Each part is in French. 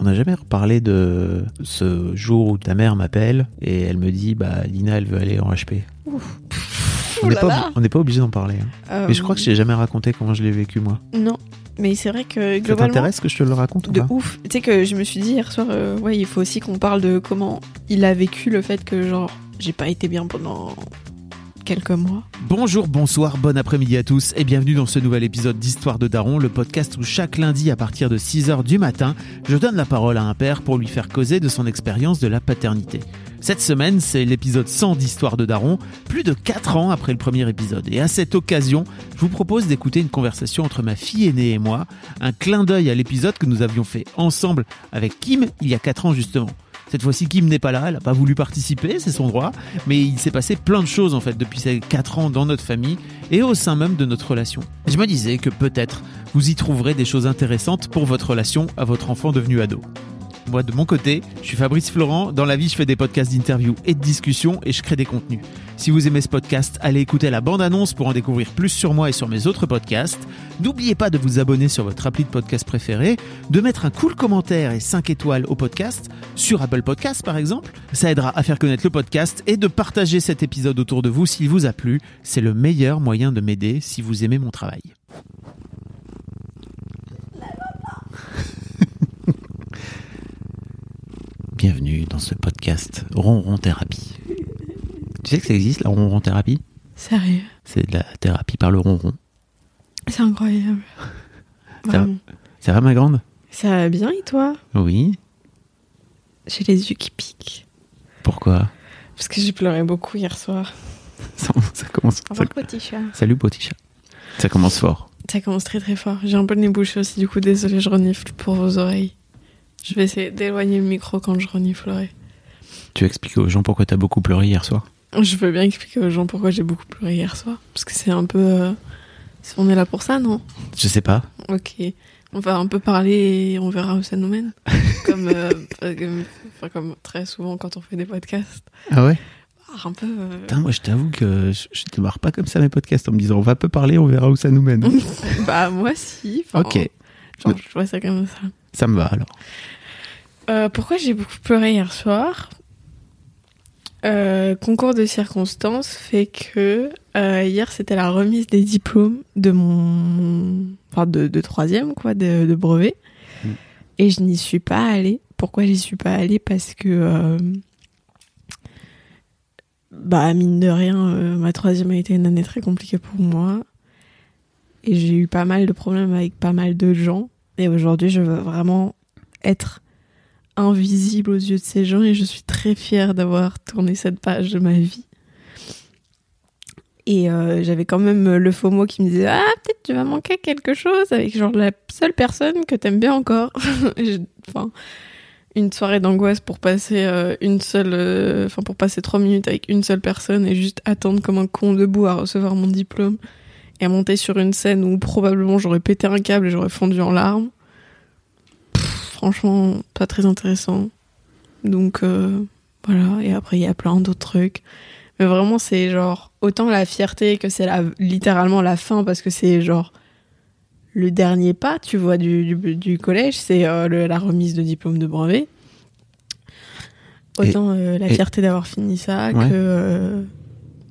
On n'a jamais reparlé de ce jour où ta mère m'appelle et elle me dit bah Lina elle veut aller en HP. On n'est là pas, là. obli- on n'est pas obligé d'en parler. hein. Euh, Mais je crois que je t'ai jamais raconté comment je l'ai vécu moi. Non, mais c'est vrai que Ça globalement. t'intéresse que je te le raconte ou De pas? ouf. Tu sais que je me suis dit hier soir, euh, ouais, il faut aussi qu'on parle de comment il a vécu le fait que, genre, j'ai pas été bien pendant quelques mois. Bonjour, bonsoir, bon après-midi à tous et bienvenue dans ce nouvel épisode d'Histoire de Daron, le podcast où chaque lundi à partir de 6h du matin, je donne la parole à un père pour lui faire causer de son expérience de la paternité. Cette semaine, c'est l'épisode 100 d'Histoire de Daron, plus de 4 ans après le premier épisode. Et à cette occasion, je vous propose d'écouter une conversation entre ma fille aînée et moi, un clin d'œil à l'épisode que nous avions fait ensemble avec Kim il y a 4 ans justement. Cette fois-ci, Kim n'est pas là, elle n'a pas voulu participer, c'est son droit, mais il s'est passé plein de choses en fait depuis ces 4 ans dans notre famille et au sein même de notre relation. Je me disais que peut-être vous y trouverez des choses intéressantes pour votre relation à votre enfant devenu ado. Moi, de mon côté, je suis Fabrice Florent. Dans la vie, je fais des podcasts d'interviews et de discussions et je crée des contenus. Si vous aimez ce podcast, allez écouter la bande-annonce pour en découvrir plus sur moi et sur mes autres podcasts. N'oubliez pas de vous abonner sur votre appli de podcast préféré, de mettre un cool commentaire et 5 étoiles au podcast, sur Apple Podcasts par exemple. Ça aidera à faire connaître le podcast et de partager cet épisode autour de vous s'il vous a plu. C'est le meilleur moyen de m'aider si vous aimez mon travail. Bienvenue dans ce podcast Ronron Thérapie. Tu sais que ça existe la Ronron Thérapie? Sérieux? C'est de la thérapie par le ronron. C'est incroyable. Ça, Vraiment. ça va ma grande? Ça va bien et toi? Oui. J'ai les yeux qui piquent. Pourquoi? Parce que j'ai pleuré beaucoup hier soir. ça, ça commence. Au ça- revoir, petit chat. Salut Poticha. Ça commence fort. Ça commence très très fort. J'ai un peu le nez bouché aussi, du coup, désolé, je renifle pour vos oreilles. Je vais essayer d'éloigner le micro quand je reniflerai. Tu expliques aux gens pourquoi t'as beaucoup pleuré hier soir? Je veux bien expliquer aux gens pourquoi j'ai beaucoup pleuré hier soir. Parce que c'est un peu. euh, On est là pour ça, non? Je sais pas. Ok. On va un peu parler et on verra où ça nous mène. comme, euh, comme, enfin, comme très souvent quand on fait des podcasts. Ah ouais? Ah, Un peu. euh, Putain, moi je t'avoue que je, je démarre pas comme ça mes podcasts en me disant on va peu parler, on verra où ça nous mène. bah, moi, si. Ok, Genre, je vois ça comme ça. ça me va alors. Euh, pourquoi j'ai beaucoup pleuré hier soir? Euh, Concours de circonstances fait que euh, hier c'était la remise des diplômes de mon, enfin de, de troisième quoi, de, de brevet, Mm. et je n'y suis pas allée. Pourquoi j'y suis pas allée? Parce que bah mine de rien, ma troisième a été une année très compliquée pour moi, et j'ai eu pas mal de problèmes avec pas mal de gens. Et aujourd'hui, je veux vraiment être invisible aux yeux de ces gens et je suis très fière d'avoir tourné cette page de ma vie. Et euh, j'avais quand même le faux mot qui me disait Ah, peut-être tu vas manquer quelque chose avec genre la seule personne que t'aimes bien encore. Enfin, une soirée d'angoisse pour passer euh, une seule, euh, enfin pour passer trois minutes avec une seule personne et juste attendre comme un con debout à recevoir mon diplôme et à monter sur une scène où probablement j'aurais pété un câble et j'aurais fondu en larmes. Franchement, pas très intéressant. Donc euh, voilà, et après il y a plein d'autres trucs. Mais vraiment, c'est genre autant la fierté que c'est littéralement la fin parce que c'est genre le dernier pas, tu vois, du, du, du collège, c'est euh, la remise de diplôme de brevet. Autant euh, la et- fierté d'avoir fini ça Ouais. que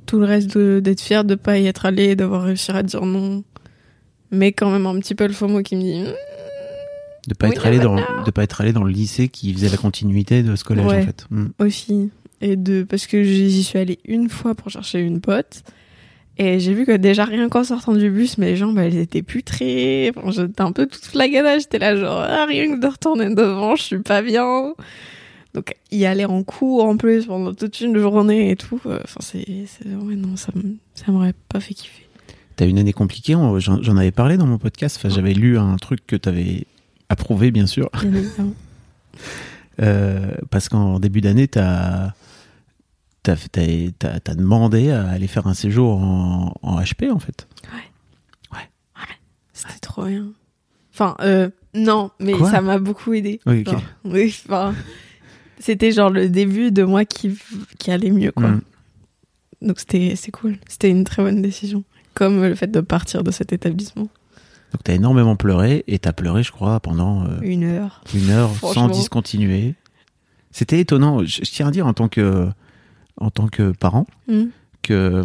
tout le reste d'être fier de pas y être allé, d'avoir réussi à dire non. Mais quand même un petit peu le faux mot qui me dit De pas Oui, être allé dans, voilà. de pas être allé dans le lycée qui faisait la continuité de ce collège Ouais. en fait. Mm. aussi. Et de, parce que j'y suis allée une fois pour chercher une pote. Et j'ai vu que déjà rien qu'en sortant du bus, mes jambes elles étaient putrées. Enfin, j'étais un peu toute flagada. J'étais là genre ah, rien que de retourner devant, je suis pas bien. Donc y aller en cours en plus pendant toute une journée et tout. euh, Enfin c'est, ouais non ça ça m'aurait pas fait kiffer. T'as une année compliquée, j'en avais parlé dans mon podcast, enfin, j'avais lu un truc que t'avais approuvé, bien sûr, évidemment. Euh, parce qu'en début d'année, t'as- t'as demandé à aller faire un séjour en, en HP, en fait. C'était trop bien. Enfin, euh, non, mais Quoi? ça m'a beaucoup aidé. Oui, ok. Genre, oui, enfin, c'était genre le début de moi qui, qui allait mieux, quoi. Mm. Donc c'était cool. C'était une très bonne décision. Comme le fait de partir de cet établissement. Donc t'as énormément pleuré, et t'as pleuré, je crois, pendant euh, Une heure. une heure sans discontinuer. C'était étonnant. Je, je tiens à dire en tant que, en tant que parent Mm. que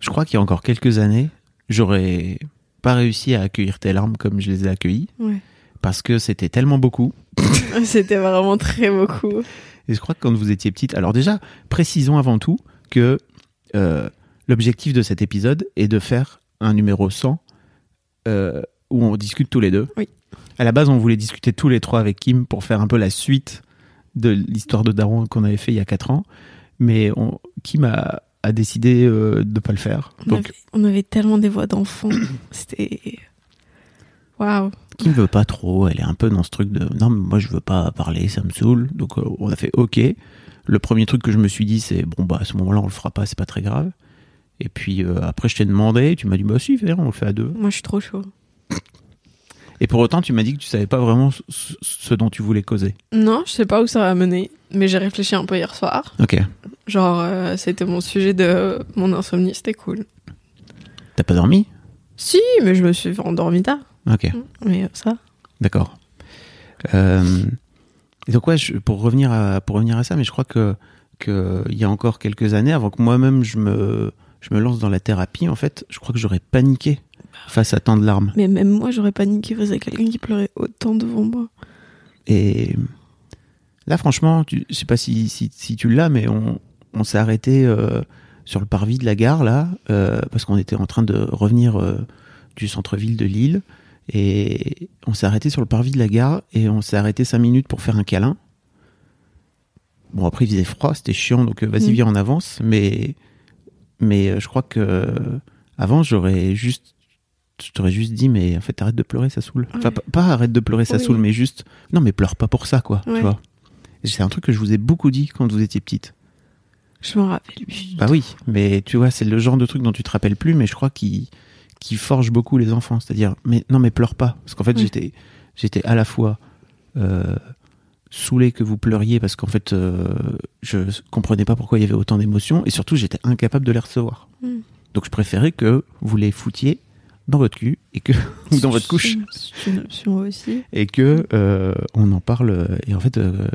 je crois qu'il y a encore quelques années, j'aurais pas réussi à accueillir tes larmes comme je les ai accueillies Ouais. parce que c'était tellement beaucoup. C'était vraiment très beaucoup. Et je crois que quand vous étiez petite, alors déjà, précisons avant tout que euh, l'objectif de cet épisode est de faire un numéro 100 euh, où on discute tous les deux. Oui. À la base, on voulait discuter tous les trois avec Kim pour faire un peu la suite de l'histoire de Daron qu'on avait fait il y a 4 ans. Mais on, Kim a, a décidé euh, de pas le faire. On, Donc, avait, on avait tellement des voix d'enfants. C'était. Waouh. Kim veut pas trop, elle est un peu dans ce truc de non, mais moi je veux pas parler, ça me saoule. Donc euh, on a fait ok. Le premier truc que je me suis dit, c'est bon, bah à ce moment-là, on le fera pas, c'est pas très grave. Et puis euh, après, je t'ai demandé, tu m'as dit, bah si, on le fait à deux. Moi, je suis trop chaud. Et pour autant, tu m'as dit que tu savais pas vraiment ce, ce dont tu voulais causer. Non, je sais pas où ça va mener, mais j'ai réfléchi un peu hier soir. Ok. Genre, euh, c'était mon sujet de mon insomnie, c'était cool. T'as pas dormi? Si, mais je me suis endormie tard. Ok, Mais euh, ça. d'accord. Euh, donc ouais, je- pour revenir à pour revenir à ça, mais je crois que que il y a encore quelques années, avant que moi-même je me je me lance dans la thérapie, en fait, je crois que j'aurais paniqué face à tant de larmes. Mais même moi, j'aurais paniqué face à quelqu'un qui pleurait autant devant moi. Et là, franchement, tu, je sais pas si, si, si tu l'as, mais on, on s'est arrêté euh, sur le parvis de la gare, là, euh, parce qu'on était en train de revenir euh, du centre-ville de Lille. Et on s'est arrêté sur le parvis de la gare et on s'est arrêté cinq minutes pour faire un câlin. Bon, après, il faisait froid, c'était chiant, donc vas-y, Mm. viens, on avance. Mais, mais euh, je crois que avant, j'aurais juste. Je t'aurais juste dit, mais en fait, arrête de pleurer, ça saoule. Enfin, pas, pas arrête de pleurer, ça Oui. saoule, mais juste. Non, mais pleure pas pour ça, quoi. Tu vois. C'est un truc que je vous ai beaucoup dit quand vous étiez petite. Je m'en rappelle plus. Bah oui, mais tu vois, c'est le genre de truc dont tu te rappelles plus, mais je crois qu'il qui forge beaucoup les enfants. C'est-à-dire, mais non, mais pleure pas. Parce qu'en fait, Oui. j'étais, j'étais à la fois euh, saoulé que vous pleuriez parce qu'en fait, euh, je comprenais pas pourquoi il y avait autant d'émotions et surtout, j'étais incapable de les recevoir. Mm. Donc, je préférais que vous les foutiez dans votre cul et que ou dans votre couche C'est une option aussi. et que euh, on en parle et en fait euh,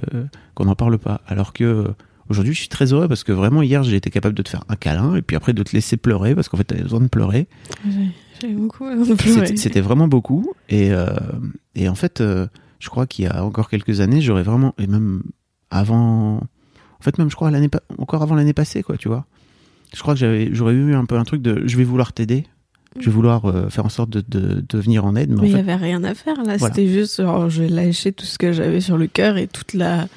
qu'on n'en parle pas alors que aujourd'hui je suis très heureux parce que vraiment hier j'ai été capable de te faire un câlin et puis après de te laisser pleurer parce qu'en fait t'avais besoin de pleurer J'avais beaucoup de pleurer. c'était vraiment beaucoup et euh, et en fait je crois qu'il y a encore quelques années j'aurais vraiment et même avant en fait même je crois l'année encore avant l'année passée quoi tu vois. Je crois que j'avais j'aurais eu un peu un truc de je vais vouloir t'aider. Je vais vouloir euh, faire en sorte de, de, de venir en aide mais, Mais en il fait n'y avait rien à faire là, Voilà. c'était juste genre je lâchais tout ce que j'avais sur le cœur et toute la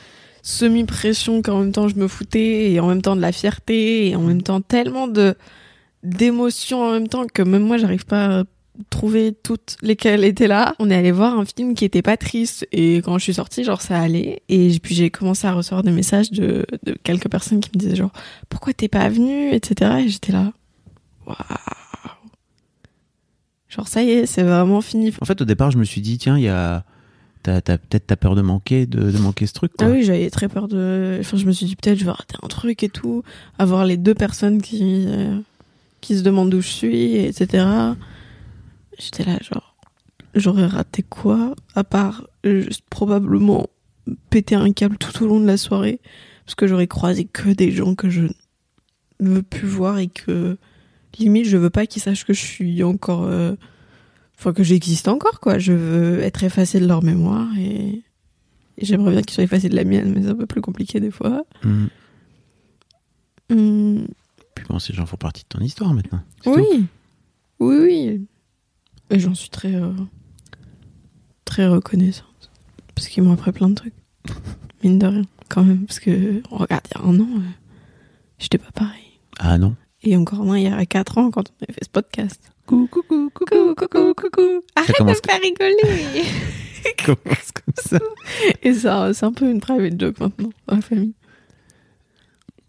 semi-pression qu'en même temps je me foutais et en même temps de la fierté et en même temps tellement de d'émotions en même temps que même moi j'arrive pas à trouver toutes lesquelles étaient là. On est allé voir un film qui était pas triste et quand je suis sortie genre ça allait et puis j'ai commencé à recevoir des messages de, de quelques personnes qui me disaient genre pourquoi t'es pas venu etc et j'étais là waouh genre ça y est c'est vraiment fini En fait, au départ, je me suis dit, tiens, il y a. T'as, t'as- peut-être t'as peur de manquer, de, de manquer ce truc, quoi. Ah oui, j'avais très peur de. Enfin, je me suis dit peut-être je vais rater un truc et tout. Avoir les deux personnes qui euh, qui se demandent où je suis, etc. J'étais là, genre, j'aurais raté quoi à part juste probablement péter un câble tout au long de la soirée parce que j'aurais croisé que des gens que je ne veux plus voir et que limite je veux pas qu'ils sachent que je suis encore. euh, Enfin, que j'existe encore, quoi. Je veux être effacée de leur mémoire et et j'aimerais bien qu'ils soient effacés de la mienne, mais c'est un peu plus compliqué des fois. Mm. Hum, Puis bon, ces gens font partie de ton histoire maintenant. Tout. oui, oui, oui. Et j'en suis très, euh, très reconnaissante. Parce qu'ils m'ont appris plein de trucs. Mine de rien, quand même. Parce que, regarde, il y a un an, euh, j'étais pas pareil. Ah non. Et encore moins il y a 4 ans quand on avait fait ce podcast. Coucou, coucou, Coucou, coucou, coucou. Arrête de me faire rigoler. commence comme ça. Et ça, c'est un peu une private joke maintenant dans la famille.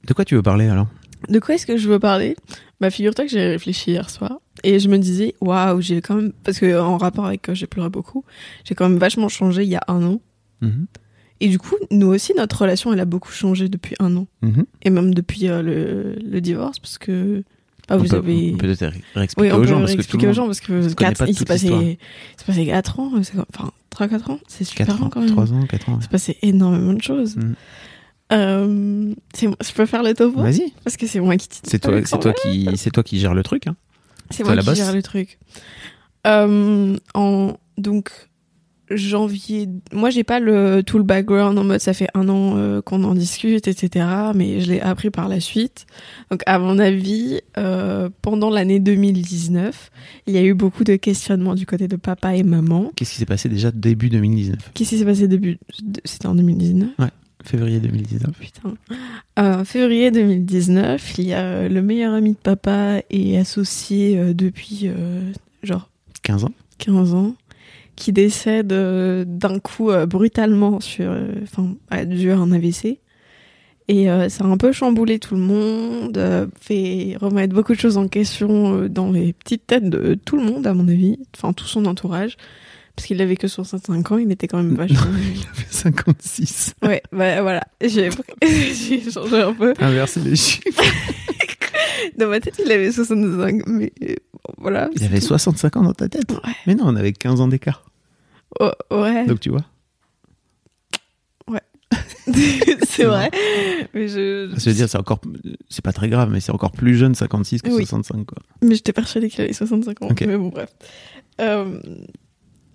De quoi tu veux parler alors? De quoi est-ce que je veux parler? Bah figure-toi que j'ai réfléchi hier soir et je me disais waouh j'ai quand même parce que en rapport avec euh, j'ai pleuré beaucoup j'ai quand même vachement changé il y a un an Mhm, et du coup nous aussi notre relation elle a beaucoup changé depuis un an mhm. et même depuis euh, le, le divorce parce que bah, On vous peut- avez on peut peut-être oui réexpliquer on aux peut gens parce que aux gens parce que quatre- il s'est passé passé 4 ans comme- enfin 3 4 ans c'est super 4 long ans, quand même 3 ans, 4 ans. il s'est passé énormément de choses Mm. euh, je peux faire le topo? Vas-y, parce que c'est moi qui c'est toi, c'est toi qui, c'est toi qui gère le truc. Hein. C'est moi la qui boss gère le truc. Euh, en donc janvier, moi j'ai pas le tout le background en mode ça fait un an euh, qu'on en discute, etc. Mais je l'ai appris par la suite. Donc à mon avis, euh, pendant l'année 2019, il y a eu beaucoup de questionnements du côté de papa et maman. Qu'est-ce qui s'est passé déjà début 2019 Qu'est-ce qui s'est passé début C'était en 2019. Février 2019. Putain. Euh, février 2019, il y a euh, le meilleur ami de papa et associé euh, depuis euh, genre 15 ans 15 ans, qui décède d'un coup brutalement sur, enfin, a dû à un AVC. Et ça a un peu chamboulé tout le monde, fait remettre beaucoup de choses en question dans les petites têtes de tout le monde, à mon avis, enfin tout son entourage. Parce qu'il avait que 65 ans, il était quand même vachement. Il avait 56. ouais, bah voilà, j'ai changé un peu. Inverser les chiffres. Dans ma tête, il avait 65, mais bon, voilà. Il avait 65 ans dans ta tête. Ouais. Mais non, on avait 15 ans d'écart. Oh, ouais. Donc tu vois. c'est vrai. Mais je, Ça veut dire, c'est encore, c'est pas très grave, mais c'est encore plus jeune 56 que Oui. 65 quoi. Mais j'étais persuadée qu'il avait 65 ans. Ok. Mais bon, bref. Euh,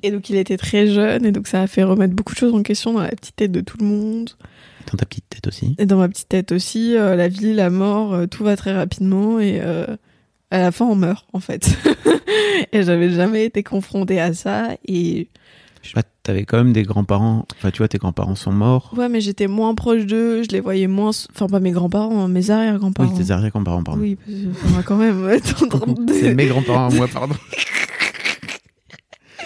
et donc, il était très jeune, et donc ça a fait remettre beaucoup de choses en question dans la petite tête de tout le monde. Dans ta petite tête aussi. Et dans ma petite tête aussi, euh, la vie, la mort, euh, tout va très rapidement, et euh, à la fin, on meurt, en fait. et j'avais jamais été confrontée à ça, et Je sais pas, t'avais quand même des grands-parents. Enfin, tu vois, tes grands-parents sont morts. ouais, mais j'étais moins proche d'eux, je les voyais moins. Enfin, pas mes grands-parents, mes arrière-grands-parents. Oui, tes arrière-grands-parents, pardon. Oui, parce que, enfin, quand même, de- C'est mes grands-parents moi, pardon.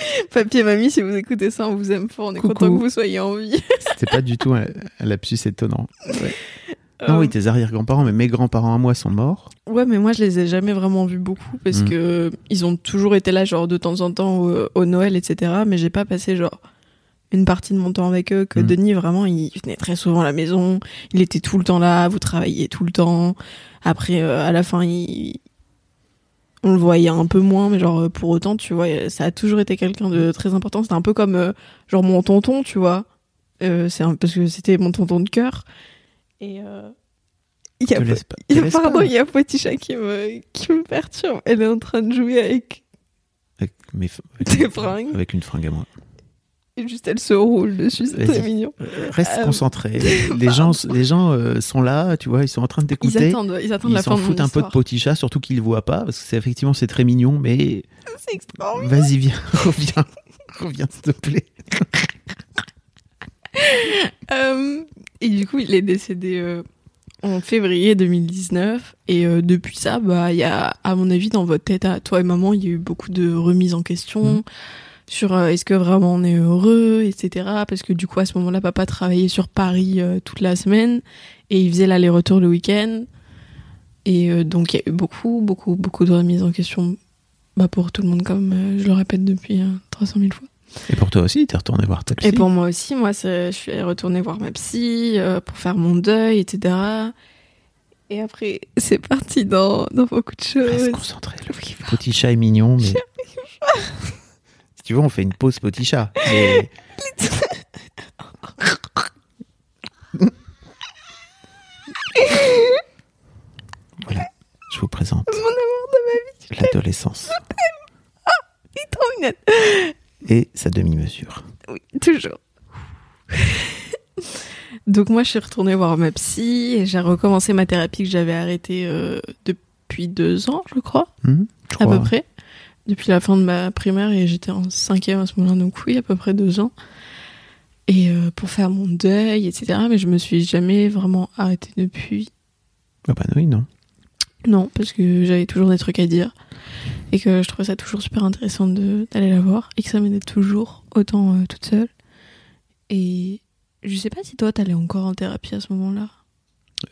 Papier mamie, si vous écoutez ça, on vous aime fort, on est Coucou. content que vous soyez en vie. C'était pas du tout un, un lapsus étonnant. Non, Euh, oui, tes arrière-grands-parents, mais mes grands-parents à moi sont morts. Ouais, mais moi je les ai jamais vraiment vus beaucoup parce Mm. que ils ont toujours été là, genre de temps en temps au, au Noël, etc. Mais j'ai pas passé genre une partie de mon temps avec eux. Que Mm. Denis, vraiment, il venait très souvent à la maison. Il était tout le temps là, vous travailliez tout le temps. Après, euh, à la fin, il... on le voyait un peu moins, mais genre euh, pour autant, tu vois, ça a toujours été quelqu'un de très important. C'était un peu comme euh, genre mon tonton, tu vois. Euh, c'est un... parce que c'était mon tonton de cœur. Et euh, il y a pas- il y a- laisse Pardon, pas. il y a Poticha qui me, qui me perturbe. Elle est en train de jouer avec. Avec, mes fringues. Avec une fringue à moi. Et juste, elle se roule dessus, c'est très mignon. Reste Euh, concentré. Les gens, les gens euh, sont là, tu vois, ils sont en train de Ils t'écouter. attendent, ils attendent Ils la fin s'en de mon foutent un peu de histoire. Poticha, surtout qu'ils le voient pas, parce que c'est effectivement c'est très mignon, mais C'est extraordinaire. vas-y, viens, reviens, reviens, s'il te plaît. Euh, et du coup, il est décédé en février 2019. Et euh, depuis ça, bah, il y a, à mon avis, dans votre tête, à toi et maman, il y a eu beaucoup de remises en question. Mhm. Sur euh, est-ce que vraiment on est heureux, etc. Parce que du coup, à ce moment-là, papa travaillait sur Paris euh, toute la semaine et il faisait l'aller-retour le week-end. Et euh, donc, il y a eu beaucoup, beaucoup, beaucoup de remises en question bah, pour tout le monde, comme je le répète depuis euh, 300 000 fois. Et pour toi aussi, t'es retourné voir ta psy. Et pour moi aussi, moi, je suis retournée voir ma psy pour faire mon deuil, etc. Et après, c'est parti dans, dans beaucoup de Reste choses. concentré. Le Poticha est mignon, mais tu veux, on fait une pause Poticha. Mais... voilà, je vous présente Mon amour de ma vie, l'adolescence il est trop mignonne. et sa demi-mesure. Oui, toujours. Donc moi, je suis retournée voir ma psy et j'ai recommencé ma thérapie que j'avais arrêtée euh, depuis deux ans, je crois. Hmm, je à crois. peu près. Depuis la fin de ma primaire et j'étais en cinquième à ce moment-là, donc oui, à peu près deux ans. Et euh, pour faire mon deuil, etc. Mais je me suis jamais vraiment arrêtée depuis. Ah bah oui, non. Non, parce que j'avais toujours des trucs à dire et que je trouvais ça toujours super intéressant de- d'aller la voir et que ça m'aidait toujours autant euh, toute seule. Et je sais pas si toi t'allais encore en thérapie à ce moment-là.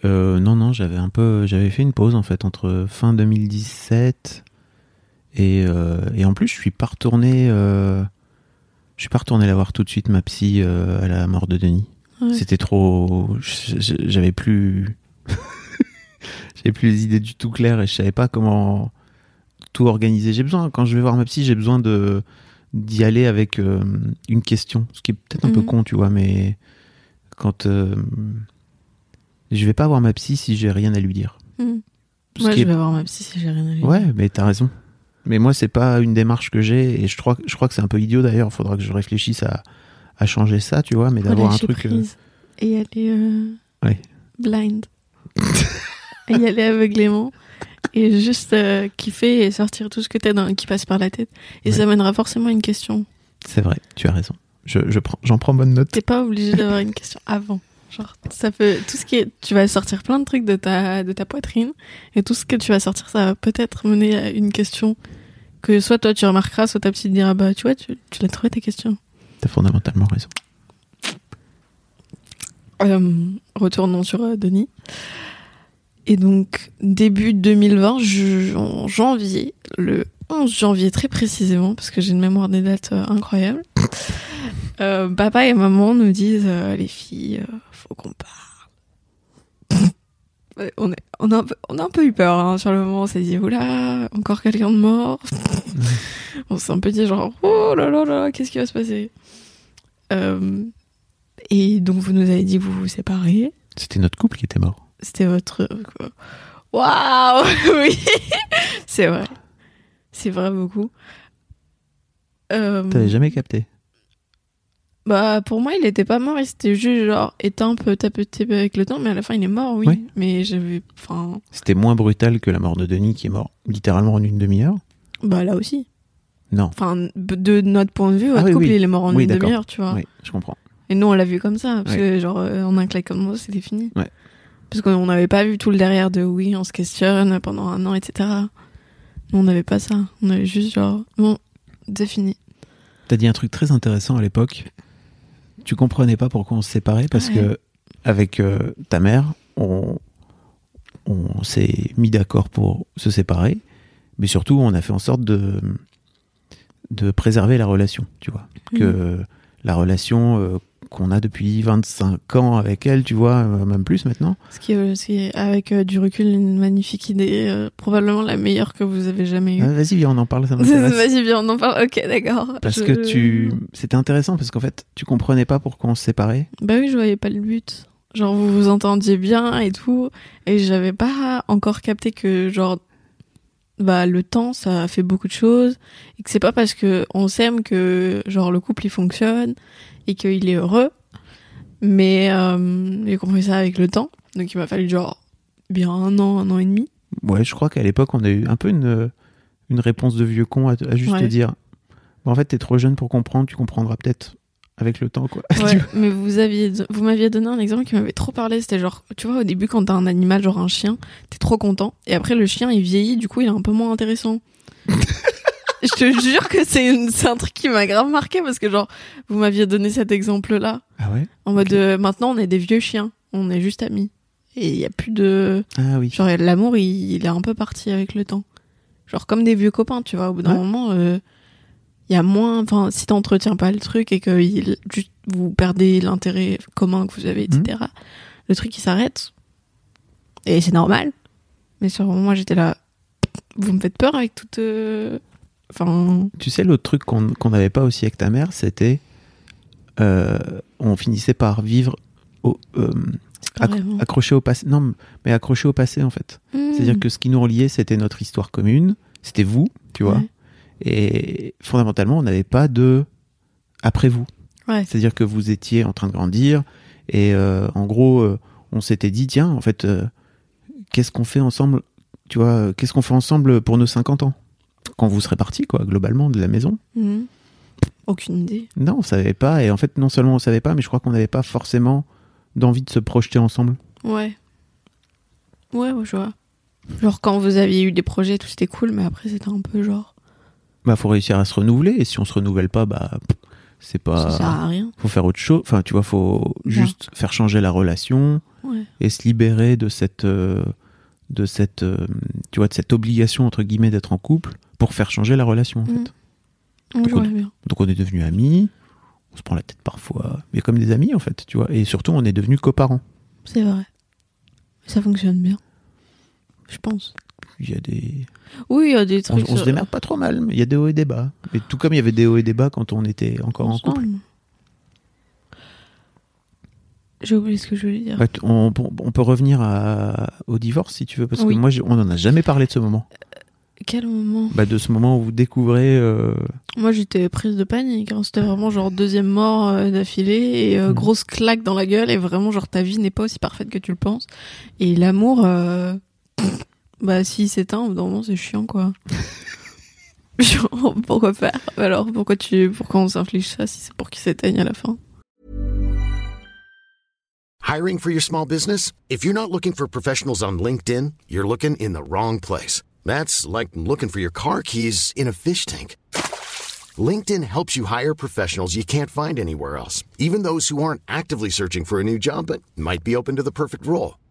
Euh, non, non, j'avais un peu, j'avais fait une pause en fait entre fin 2017 et, euh, et en plus je suis pas retourné, euh, je suis pas retourné la voir tout de suite ma psy euh, à la mort de Denis. Ouais. C'était trop, j'avais plus, j'avais plus les idées du tout claires et je savais pas comment tout organiser. J'ai besoin quand je vais voir ma psy, j'ai besoin de d'y aller avec euh, une question, ce qui est peut-être un peu Mhm. con, tu vois, mais quand euh, je vais pas voir ma psy si j'ai rien à lui dire. Hmm. Ce Moi, qui je est- vais voir ma psy si j'ai rien à lui dire. Ouais, mais t'as raison. Mais moi, c'est pas une démarche que j'ai et je crois, je crois que c'est un peu idiot d'ailleurs. Faudra que je réfléchisse à, à changer ça, tu vois, mais d'avoir un truc. euh, et aller euh, Ouais. blind. et y aller aveuglément et juste euh, kiffer et sortir tout ce que t'as dans, qui passe par la tête. Et Ouais. ça mènera forcément à une question. C'est vrai, tu as raison. Je, je prends, j'en prends bonne note. T'es pas obligé d'avoir une question avant. Genre, ça peut, tout ce qui est, tu vas sortir plein de trucs de ta, de ta poitrine, et tout ce que tu vas sortir, ça va peut-être mener à une question que soit toi tu remarqueras, soit ta petite dira, bah, tu vois, tu, tu l'as trouvé ta question. T'as fondamentalement raison. Euh, retournons sur euh, Denis. Et donc, début 2020, je- en janvier, le 11 janvier très précisément, parce que j'ai une mémoire des dates euh, incroyable, euh, papa et maman nous disent euh, les filles, euh, faut qu'on parle. On, est, on, a un peu, on a un peu eu peur hein, sur le moment, on s'est dit, oula, encore quelqu'un de mort. on s'est un peu dit genre, oh là là là, qu'est-ce qui va se passer? Euh, Et donc vous nous avez dit que vous vous séparez. C'était notre couple qui était mort. C'était votre. Waouh Oui C'est vrai. C'est vrai beaucoup. Euh, T'avais jamais capté. Bah, pour moi, il était pas mort, il s'était juste genre éteint petit à petit avec le temps, mais à la fin, il est mort, oui. Oui. Mais j'avais. Enfin. C'était moins brutal que la mort de Denis qui est mort littéralement en une demi-heure. Bah, là aussi. Non. Enfin, de notre point de vue, votre Ah oui, couple, oui. il est mort en une demi-heure, tu vois. Oui, je comprends. Et nous, on l'a vu comme ça, parce que, genre, euh, en un claquement c'était fini. Ouais. Parce qu'on n'avait pas vu tout le derrière de oui, on se questionne pendant un an, etc. Nous, on n'avait pas ça. On avait juste, genre, bon, c'est fini. T'as dit un truc très intéressant à l'époque. Tu comprenais pas pourquoi on se séparait parce Ouais. que avec euh, ta mère, on, on s'est mis d'accord pour se séparer, mais surtout on a fait en sorte de de préserver la relation, tu vois, que la relation euh, qu'on a depuis 25 ans avec elle, tu vois, euh, même plus maintenant. Ce qui est, qui est, avec euh, du recul, une magnifique idée, euh, probablement la meilleure que vous avez jamais eue. Ah, Vas-y, viens, on en parle, ça m'intéresse. Vas-y, viens, on en parle. Ok, d'accord. Parce Je- que tu, c'était intéressant parce qu'en fait, tu comprenais pas pourquoi on se séparait. Bah oui, je voyais pas le but. Genre, vous vous entendiez bien et tout. Et j'avais pas encore capté que, genre, bah, le temps, ça fait beaucoup de choses. Et que c'est pas parce que on s'aime que, genre, le couple, il fonctionne et qu'il est heureux. Mais, euh, j'ai compris ça avec le temps. Donc, il m'a fallu, genre, bien un an, un an et demi. Ouais, je crois qu'à l'époque, on a eu un peu une, une réponse de vieux con à, à juste Ouais. te dire Bon, En fait, t'es trop jeune pour comprendre, tu comprendras peut-être avec le temps, quoi. Ouais, mais vous aviez, vous m'aviez donné un exemple qui m'avait trop parlé. C'était genre, tu vois, au début, quand t'as un animal, genre un chien, t'es trop content. Et après, le chien, il vieillit, du coup, il est un peu moins intéressant. Je te jure que c'est un truc qui m'a grave marqué parce que, genre, vous m'aviez donné cet exemple-là. Ah ouais? En mode, euh, maintenant, on est des vieux chiens. On est juste amis. Et il y a plus de. Ah oui. Genre, l'amour, il, il est un peu parti avec le temps. Genre, comme des vieux copains, tu vois. Au bout d'un Ouais. moment, euh, il y a moins. Enfin, si t'entretiens pas le truc et que il, juste, vous perdez l'intérêt commun que vous avez, etc., le truc, il s'arrête. Et c'est normal. Mais sur moi, j'étais là. Vous me faites peur avec toute. euh, Enfin. Tu sais, l'autre truc qu'on qu'on n'avait pas aussi avec ta mère, c'était. euh, on finissait par vivre au, euh, acc- accroché au passé. Non, mais accroché au passé, en fait. C'est-à-dire Hmm. que ce qui nous reliait, c'était notre histoire commune, c'était vous, tu vois. Ouais. Et fondamentalement, on n'avait pas de après vous. Ouais. C'est-à-dire que vous étiez en train de grandir et euh, en gros, euh, on s'était dit tiens, en fait, euh, qu'est-ce qu'on fait ensemble Tu vois, qu'est-ce qu'on fait ensemble pour nos 50 ans? Quand vous serez partis, quoi, globalement, de la maison Hmm. Aucune idée. Non, on savait pas. Et en fait, non seulement on savait pas, mais je crois qu'on n'avait pas forcément d'envie de se projeter ensemble. Ouais. Ouais, ouais, je vois. Genre quand vous aviez eu des projets, tout c'était cool, mais après c'était un peu genre. Bah, faut réussir à se renouveler. Et si on se renouvelle pas, bah, c'est pas. Ça sert à rien. Faut faire autre chose. Enfin, tu vois, faut juste faire changer la relation Ouais. et se libérer de cette, euh, de cette, euh, tu vois, de cette obligation entre guillemets d'être en couple pour faire changer la relation en Mhm. fait. Donc on est devenus amis. On se prend la tête parfois, mais comme des amis en fait, tu vois. Et surtout, on est devenus coparents. C'est vrai. Ça fonctionne bien. Je pense. Il y a des, Oui, il y a des trucs. on se sur- démerde pas trop mal, mais il y a des hauts et des bas. Et tout comme il y avait des hauts et des bas quand on était encore en couple. J'ai oublié ce que je voulais dire. Ouais, on, on peut revenir à- au divorce si tu veux, parce Oui. que moi, on n'en a jamais parlé de ce moment. Quel moment? Bah, de ce moment où vous découvrez. euh, Moi, j'étais prise de panique. hein. C'était vraiment genre deuxième mort euh, d'affilée et euh, Mhm. grosse claque dans la gueule. Et vraiment, genre, ta vie n'est pas aussi parfaite que tu le penses. Et l'amour, euh, bah, s'il s'éteint, au bout d'un moment, c'est chiant, quoi. Genre, pourquoi faire? Alors, pourquoi tu, pourquoi on s'inflige ça si c'est pour qu'il s'éteigne à la fin? Hiring for your small business? If you're not looking for professionals on LinkedIn, you're looking in the wrong place. That's like looking for your car keys in a fish tank. LinkedIn helps you hire professionals you can't find anywhere else, even those who aren't actively searching for a new job but might be open to the perfect role.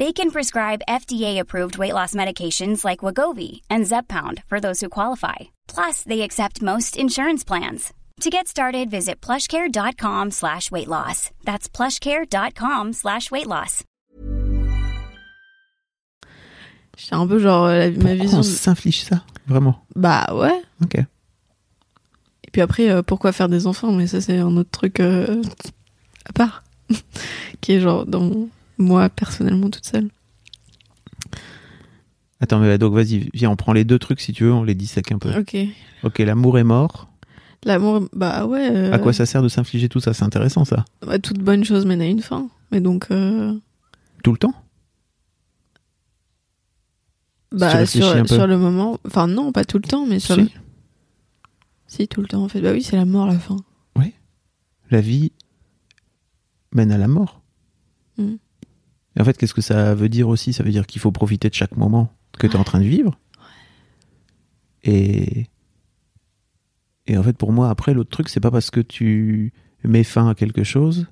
They can prescribe FDA-approved weight loss medications like Wagovi and Zepbound for those who qualify. Plus, they accept most insurance plans. To get started, visit plushcare.com slash weight loss. That's plushcare.com slash weight loss. J'étais un peu genre, euh, la- ma Pourquoi vision. on s'inflige ça Vraiment? Bah ouais. Ok. Et puis après, euh, pourquoi faire des enfants? Mais ça, c'est un autre truc euh, à part. qui est genre dans moi, personnellement, toute seule. Attends, mais donc vas-y, viens, on prend les deux trucs si tu veux, on les dissèque un peu. Ok. Ok, l'amour est mort. L'amour, bah ouais. euh, À quoi ça sert de s'infliger tout ça? C'est intéressant ça. bah, toute bonne chose mène à une fin. Mais donc, euh, Tout le temps? Bah, sur, sur le moment, enfin non, pas tout le temps, mais sur Si. le... Si, tout le temps en fait. Bah oui, c'est la mort la fin. La vie mène à la mort. Mhm. Et en fait, qu'est-ce que ça veut dire aussi? Ça veut dire qu'il faut profiter de chaque moment que tu es en train de vivre. Et et en fait, pour moi, après, l'autre truc, c'est pas parce que tu mets fin à quelque chose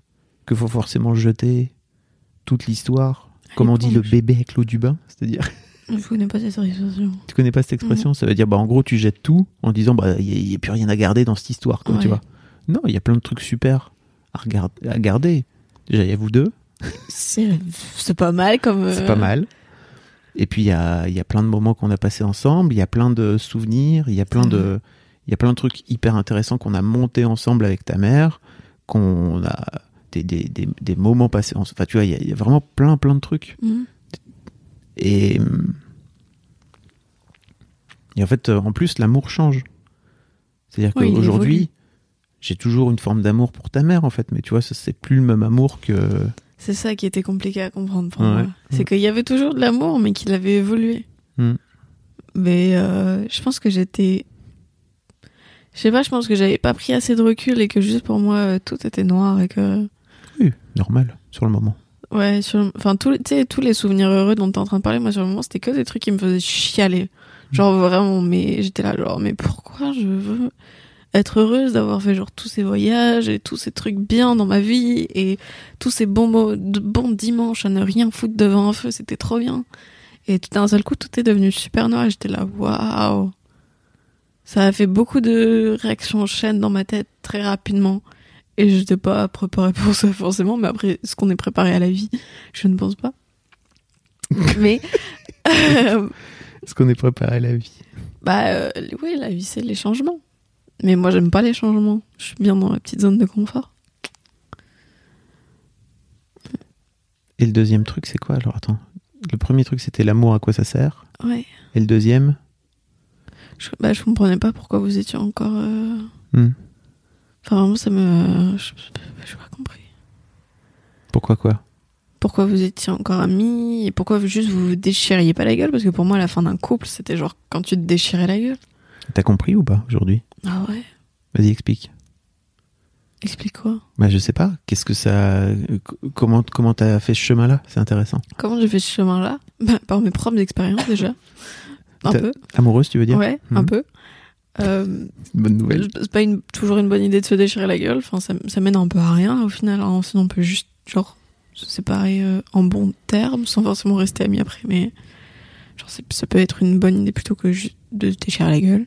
qu'il faut forcément jeter toute l'histoire. Comme on dit, le bébé avec l'eau du bain. C'est-à-dire, Je connais pas cette expression. tu connais pas cette expression? Ça veut dire, bah, en gros, tu jettes tout en disant, bah, il n'y a, plus rien à garder dans cette histoire, quoi, tu Ouais. vois. Non, il y a plein de trucs super à, regard- à garder. Déjà, il y a vous deux, C'est pas mal comme. c'est euh, pas mal. Et puis, il y a, y a plein de moments qu'on a passés ensemble, il y a plein de souvenirs, il y a plein de, il y a plein de trucs hyper intéressants qu'on a montés ensemble avec ta mère, qu'on a des, des, des, des moments passés ensemble. Enfin, tu vois, il y, a, il y a vraiment plein, plein de trucs. Mhm. Et, hum, et en fait, euh, en plus, l'amour change. C'est-à-dire Oui, qu'aujourd'hui, j'ai toujours une forme d'amour pour ta mère, en fait, mais tu vois, c'est plus le même amour que. C'est ça qui était compliqué à comprendre pour Ouais. moi. C'est qu'il y avait toujours de l'amour, mais qu'il avait évolué. Mm. Mais euh, je pense que j'étais. Je sais pas, je pense que j'avais pas pris assez de recul et que juste pour moi, euh, tout était noir et que. Oui, normal, sur le moment. Ouais, sur le- enfin, sais, tous les souvenirs heureux dont t'es en train de parler, moi, sur le moment, c'était que des trucs qui me faisaient chialer. Genre vraiment, mais j'étais là, genre, mais pourquoi je veux être heureuse d'avoir fait genre tous ces voyages et tous ces trucs bien dans ma vie et tous ces bons, mots, de bons dimanches à ne rien foutre devant un feu, c'était trop bien. Et tout d'un seul coup, tout est devenu super noir j'étais là, waouh. Ça a fait beaucoup de réactions en chaîne dans ma tête très rapidement. Et j'étais pas préparée pour ça forcément, mais après, est-ce qu'on est préparé à la vie Je ne pense pas. mais, euh, Est-ce qu'on est préparé à la vie bah euh, oui, la vie c'est les changements. Mais moi j'aime pas les changements. Je suis bien dans la petite zone de confort. Et le deuxième truc, c'est quoi? Alors Attends. Le premier truc, c'était l'amour, à quoi ça sert? Ouais. Et le deuxième? Je, bah, je comprenais pas pourquoi vous étiez encore. euh, Hmm. Enfin, vraiment, ça me. Je n'ai pas compris. Pourquoi quoi? Pourquoi vous étiez encore amis et pourquoi juste vous vous déchiriez pas la gueule? Parce que pour moi, la fin d'un couple, c'était genre quand tu te déchirais la gueule. T'as compris ou pas aujourd'hui? Ah ouais? Vas-y, explique. Explique quoi? Bah, je sais pas. Qu'est-ce que ça. Comment comment t'as fait ce chemin-là? C'est intéressant. Comment j'ai fait ce chemin-là? Bah, Par mes propres expériences déjà. Un peu. Amoureuse, tu veux dire? Ouais, un Mhm. peu. Euh, Bonne nouvelle. c'est pas une- toujours une bonne idée de se déchirer la gueule. Enfin, ça, ça mène un peu à rien au final. hein. Sinon, on peut juste genre se séparer euh, en bons termes sans forcément rester amis après. Mais genre, ça peut être une bonne idée plutôt que juste de se déchirer la gueule.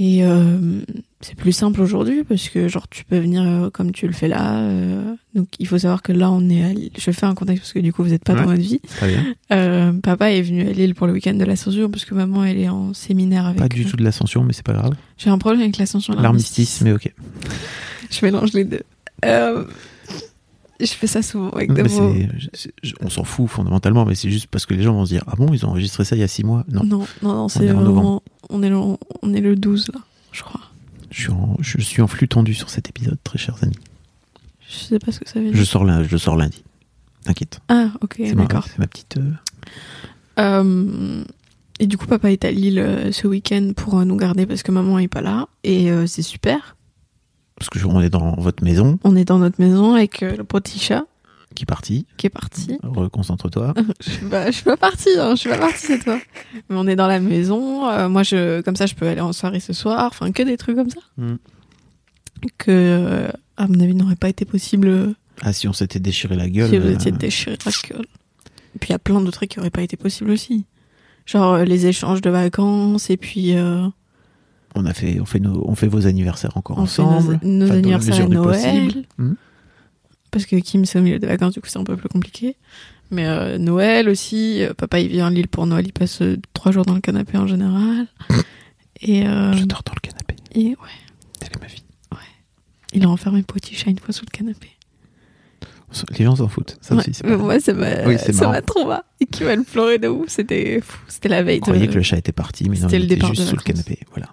Et euh, c'est plus simple aujourd'hui parce que genre tu peux venir euh, comme tu le fais là. euh, donc il faut savoir que là on est à Lille. Je fais un contexte parce que du coup vous n'êtes pas Ouais. dans votre vie. Très bien. Papa est venu à Lille pour le week-end de l'ascension parce que maman elle est en séminaire avec. Pas du tout de l'ascension, mais c'est pas grave. J'ai un problème avec l'ascension. L'armistice, mais ok. Je mélange les deux. Je fais ça souvent avec des mots. je- on s'en fout fondamentalement, mais c'est juste parce que les gens vont se dire Ah bon, ils ont enregistré ça il y a six mois? Non, Non, non, non, c'est est en vraiment. novembre. On est, le, on est le 12 là, je crois. je suis, en, je suis en flux tendu sur cet épisode, très chers amis. Je sais pas ce que ça veut Je dire. sors, je sors lundi. T'inquiète. Ah, ok, c'est ma, d'accord. c'est ma petite. euh, Euh, et du coup, papa est à Lille euh, ce week-end pour nous garder parce que maman est pas là. Et euh, c'est super. Parce que je- on est dans votre maison, On est dans notre maison avec euh, le petit chat qui est parti. qui est parti. Reconcentre-toi. je suis pas, je suis pas partie, hein, je suis pas partie, c'est toi. Mais on est dans la maison. euh, moi, je, comme ça, je peux aller en soirée ce soir. Enfin, que des trucs comme ça. Mm. Que, euh, à mon avis, n'aurait pas été possible Ah, si on s'était déchiré la gueule. si vous étiez déchiré la gueule. Et puis, il y a plein de trucs qui auraient pas été possibles aussi. Genre, les échanges de vacances, et puis, euh, on, a fait, on, fait nos, on fait vos anniversaires encore on ensemble. nos, Enfin, anniversaires à Noël. possible. Mm. Parce que Kim, c'est au milieu des vacances, du coup, c'est un peu plus compliqué. Mais euh, Noël aussi. euh, papa, il vient à Lille pour Noël. Il passe euh, trois jours dans le canapé en général. Et, euh, Je dors dans le canapé. et ouais, Telle est ma vie. il a enfermé Petit Chat une fois sous le canapé. Les gens s'en foutent. Ça Ouais, aussi, mais moi, ça m'a Oui, ça m'a trop marre. Et pleurait de ouf. C'était fou. C'était la veille. Je croyais de- que le chat était parti, mais non, il était juste sous le canapé. Voilà.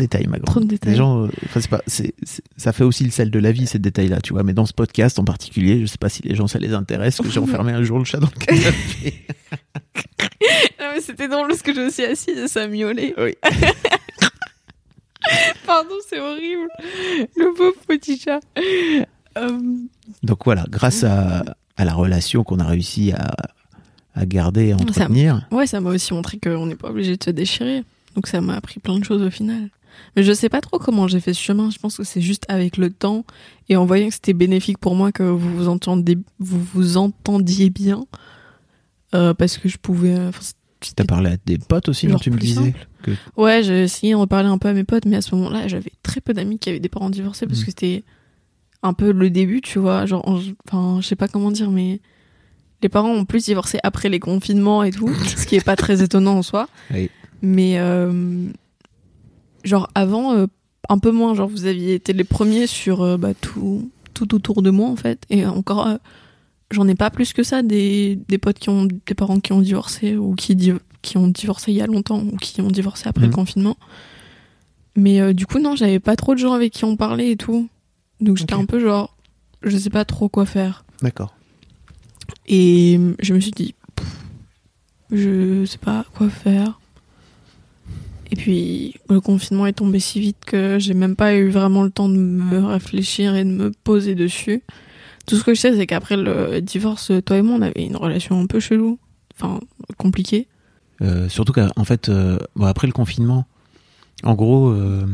Détails, ma grande. Trop de détails. Les gens, euh, enfin, c'est pas, c'est, ça fait aussi le sel de la vie, ces détails-là, tu vois. Mais dans ce podcast en particulier, je sais pas si les gens ça les intéresse, que j'ai enfermé un jour le chat dans le canapé. Non, mais c'était drôle parce que je me suis assise et ça miaulait. Oui. Pardon, c'est horrible. Le pauvre petit chat. Euh, Donc voilà, grâce à, à la relation qu'on a réussi à, à garder et entretenir, Ouais, ça m'a aussi montré qu'on n'est pas obligé de se déchirer. Donc ça m'a appris plein de choses au final. Mais je sais pas trop comment j'ai fait ce chemin. Je pense que c'est juste avec le temps et en voyant que c'était bénéfique pour moi que vous vous entendiez, vous vous entendiez bien. Euh, parce que je pouvais. euh, enfin, t'as parlé à des potes aussi, non tu me disais que Ouais, j'ai essayé de reparler un peu à mes potes, mais à ce moment-là, j'avais très peu d'amis qui avaient des parents divorcés parce Mm. que c'était un peu le début, tu vois. Genre, en- enfin, je sais pas comment dire, mais les parents ont plus divorcé après les confinements et tout, ce qui est pas très étonnant en soi. Oui. Mais euh, genre avant, euh, un peu moins. Genre, vous aviez été les premiers sur euh, bah, tout, tout autour de moi en fait, et encore. euh, J'en ai pas plus que ça des, des potes qui ont des parents qui ont divorcé ou qui, div- qui ont divorcé il y a longtemps ou qui ont divorcé après Mhm. le confinement. Mais du coup, non, j'avais pas trop de gens avec qui on parlait et tout. Donc j'étais un peu genre, je sais pas trop quoi faire. D'accord. Et je me suis dit, pff, je sais pas quoi faire. Et puis le confinement est tombé si vite que j'ai même pas eu vraiment le temps de me réfléchir et de me poser dessus. Tout ce que je sais, c'est qu'après le divorce, toi et moi, on avait une relation un peu chelou. Enfin, compliquée. Euh, surtout qu'en fait, euh, bon, après le confinement, en gros, euh,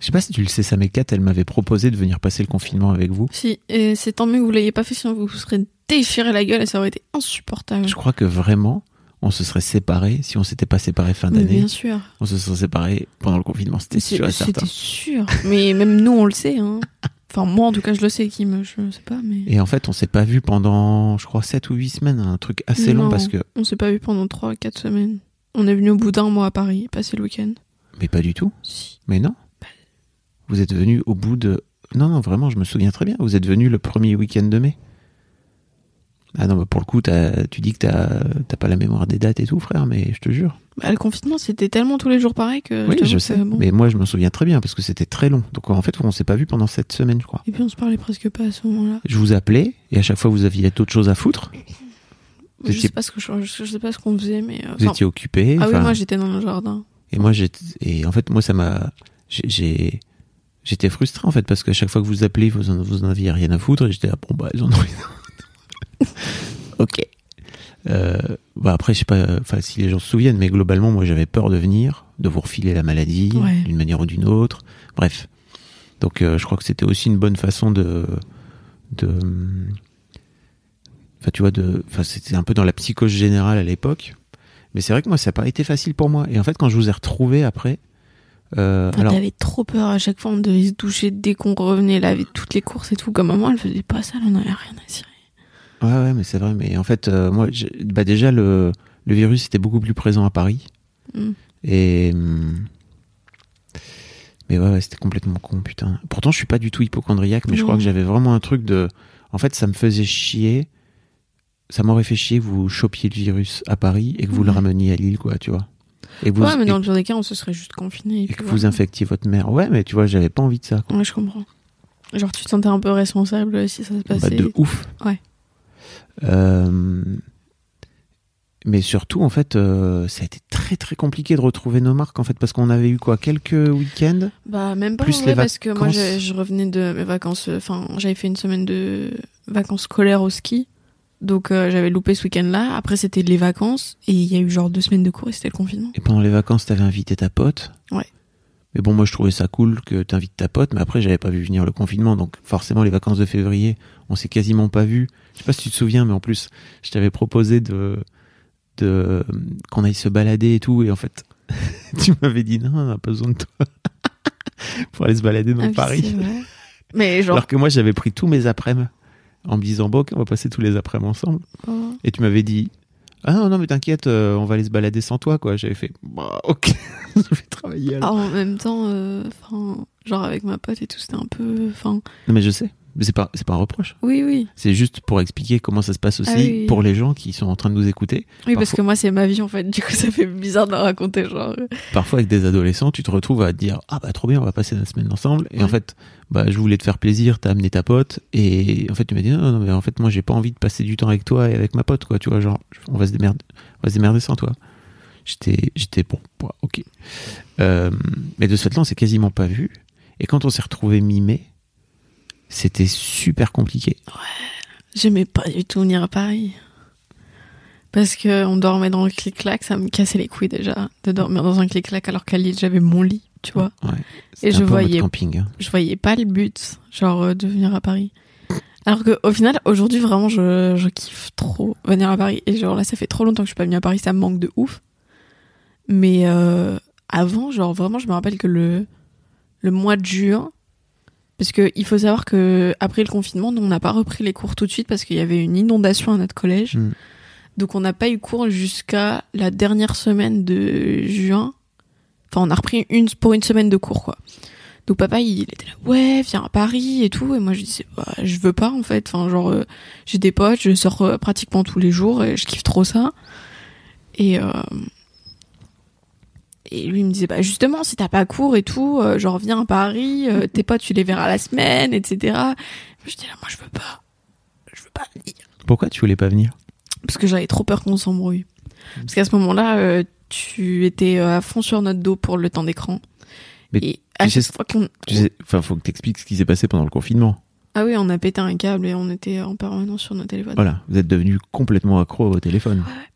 je sais pas si tu le sais, ça, mais Kat, elle m'avait proposé de venir passer le confinement avec vous. Si, et c'est tant mieux que vous l'ayez pas fait, sinon vous vous serez déchiré la gueule et ça aurait été insupportable. Je crois que vraiment, on se serait séparés si on s'était pas séparés fin d'année. bien sûr. On se serait séparés pendant le confinement, c'était sûr et C'était sûr. Mais même nous, on le sait. Hein. Enfin, moi, en tout cas, je le sais, Kim. Je sais pas, mais. Et en fait, on s'est pas vu pendant, je crois, 7 ou 8 semaines, un truc assez long parce que. On s'est pas vu pendant 3-4 semaines. On est venu au bout d'un mois à Paris, passer le week-end. Mais pas du tout. Si. Mais non. Vous êtes venu au bout de. Non, non, vraiment, je me souviens très bien. Vous êtes venu le premier week-end de mai. Ah non, bah pour le coup, t'as- tu dis que t'as pas la mémoire des dates et tout, frère, mais je te jure. Bah, le confinement, c'était tellement tous les jours pareil que. oui, je que, sais. bon. Mais moi, je m'en souviens très bien parce que c'était très long. Donc en fait, on s'est pas vu pendant cette semaine, je crois. Et puis on se parlait presque pas à ce moment-là. Je vous appelais et à chaque fois, vous aviez d'autres choses à foutre. Je sais pas ce que je, je sais pas ce qu'on faisait, mais. euh, Vous étiez occupés. ah oui, moi j'étais dans le jardin. Et moi, j'étais, et en fait, moi, ça m'a, j'ai- j'étais frustré, en fait, parce qu'à chaque fois que vous appelez, vous en, vous en aviez rien à foutre, et j'étais là, bon, bah, ils en ont rien. ok. Euh, bah, après, je sais pas, si les gens se souviennent, mais globalement, moi, j'avais peur de venir, de vous refiler la maladie, Ouais. d'une manière ou d'une autre. Bref. Donc, euh, je crois que c'était aussi une bonne façon de, de, enfin, tu vois, de, enfin, c'était un peu dans la psychose générale à l'époque. Mais c'est vrai que moi, ça n'a pas été facile pour moi. Et en fait, quand je vous ai retrouvé après, euh, Enfin, alors, T'avais trop peur à chaque fois, on devait se doucher dès qu'on revenait, laver toutes les courses et tout. Comme maman, elle faisait pas ça, elle en avait rien à cirer. Ouais, ouais, mais c'est vrai. Mais en fait, euh, moi, bah déjà, le, le virus était beaucoup plus présent à Paris. Mm. Et. hum, Mais ouais, ouais, c'était complètement con, putain. Pourtant, je suis pas du tout hypochondriaque, mais je crois que j'avais vraiment un truc de. En fait, ça me faisait chier. Ça m'aurait fait chier que vous chopiez le virus à Paris et que vous le rameniez à Lille, quoi, tu vois. Et vous, ouais, mais dans le pire des cas, on se serait juste confiné. et que vous infectiez votre mère. Ouais, mais tu vois, j'avais pas envie de ça, quoi. Ouais, je comprends. Genre, tu te sentais un peu responsable si ça se Bah, passait. de ouf. Ouais. Euh, Mais surtout, en fait, euh, ça a été très très compliqué de retrouver nos marques, en fait, parce qu'on avait eu quoi Quelques week-ends Bah, même pas Plus en les vrai, parce que moi, je, je revenais de mes vacances. Enfin, j'avais fait une semaine de vacances scolaires au ski. Donc, euh, j'avais loupé ce week-end-là. Après, c'était les vacances. Et il y a eu genre deux semaines de cours et c'était le confinement. Et pendant les vacances, t'avais invité ta pote. Ouais. Mais bon, moi, je trouvais ça cool que t'invites ta pote, mais après, j'avais pas vu venir le confinement, donc forcément, les vacances de février, on s'est quasiment pas vu. Je sais pas si tu te souviens, mais en plus, je t'avais proposé de, de qu'on aille se balader et tout, et en fait, tu m'avais dit non, on a pas besoin de toi pour aller se balader dans Ah Paris. Mais genre. Alors que moi, j'avais pris tous mes après-midi en me disant bon, ok, on va passer tous les après-midi ensemble. oh. Et tu m'avais dit ah non non mais t'inquiète, euh, on va aller se balader sans toi quoi. J'avais fait bah ok, je vais travailler. alors. Ah, en même temps, euh, genre avec ma pote et tout, c'était un peu. Enfin, Non mais je sais, c'est pas c'est pas un reproche. oui, oui. C'est juste pour expliquer comment ça se passe aussi Ah oui. pour les gens qui sont en train de nous écouter. Oui, parce Parfois- que moi, c'est ma vie en fait. Du coup, ça fait bizarre de la raconter. Genre, Parfois avec des adolescents, tu te retrouves à te dire ah bah trop bien, on va passer la semaine ensemble. Et en fait, bah je voulais te faire plaisir, t'as amené ta pote et en fait tu m'as dit non, non mais en fait moi j'ai pas envie de passer du temps avec toi et avec ma pote quoi. Tu vois genre on va se démerder, on va se démerder sans toi. J'étais j'étais bon, bah, ok. Euh, mais de ce fait-là, on s'est quasiment pas vu. Et quand on s'est retrouvé mi-mai, c'était super compliqué. j'aimais pas du tout venir à Paris. Parce que on dormait dans le clic-clac, ça me cassait les couilles déjà de dormir dans un clic-clac alors qu'à Lille j'avais mon lit, tu vois. Ouais. C'était je voyais- camping. hein. Je voyais pas le but, genre euh, de venir à Paris. Alors que au final, aujourd'hui vraiment, je, je kiffe trop venir à Paris. Et genre là, ça fait trop longtemps que je suis pas venue à Paris, ça me manque de ouf. Mais euh, avant, genre vraiment, je me rappelle que le le mois de juin, parce que il faut savoir que après le confinement, nous, on n'a pas repris les cours tout de suite parce qu'il y avait une inondation à notre collège. Mm. Donc on n'a pas eu cours jusqu'à la dernière semaine de juin. Enfin, on a repris une pour une semaine de cours, quoi. Donc papa, il était là, ouais, viens à Paris et tout. Et moi, je disais, bah, je veux pas, en fait. Enfin, genre, euh, j'ai des potes, je sors euh, pratiquement tous les jours et je kiffe trop ça. Et, euh, et lui, il me disait, bah, justement, si t'as pas cours et tout, euh, genre, viens à Paris, euh, tes potes, tu les verras la semaine, etc. Moi, j'étais là, moi, je veux pas. Je veux pas venir Pourquoi tu voulais pas venir? Parce que j'avais trop peur qu'on s'embrouille. Parce qu'à ce moment-là, euh, tu étais euh, à fond sur notre dos pour le temps d'écran. Mais Et tu sais qu'on... Tu sais, enfin, faut que t'expliques ce qui s'est passé pendant le confinement. Ah oui, on a pété un câble et on était en permanence sur nos téléphones. Voilà, vous êtes devenu complètement accro au téléphone. Ouais.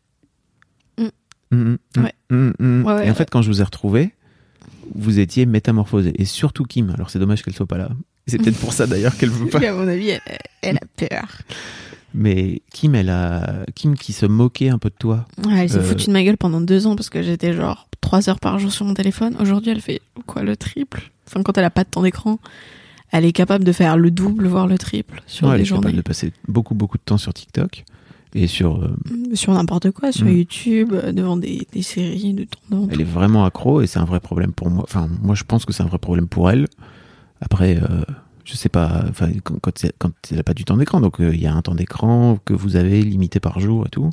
Ouais. mm. Ouais, ouais, Et en fait, quand je vous ai retrouvé, vous étiez métamorphosé. Et surtout Kim. Alors c'est dommage qu'elle soit pas là. C'est peut-être pour ça d'ailleurs qu'elle veut pas. À mon avis, elle, elle a peur. Mais Kim, elle a Kim qui se moquait un peu de toi. Elle s'est Euh, foutue de ma gueule pendant deux ans parce que j'étais genre trois heures par jour sur mon téléphone. Aujourd'hui, elle fait quoi, le triple? Enfin, quand elle a pas de temps d'écran, elle est capable de faire le double, voire le triple sur Ouais, elle des est capable journées. de passer beaucoup beaucoup de temps sur TikTok et sur. euh, Sur n'importe quoi, sur Mm. YouTube, euh, devant des, des séries, de temps elle est vraiment accro et c'est un vrai problème pour moi. Enfin, moi je pense que c'est un vrai problème pour elle. Après, euh, je sais pas, enfin, quand, quand, il n'a pas du temps d'écran, donc euh, il y a un temps d'écran que vous avez limité par jour et tout.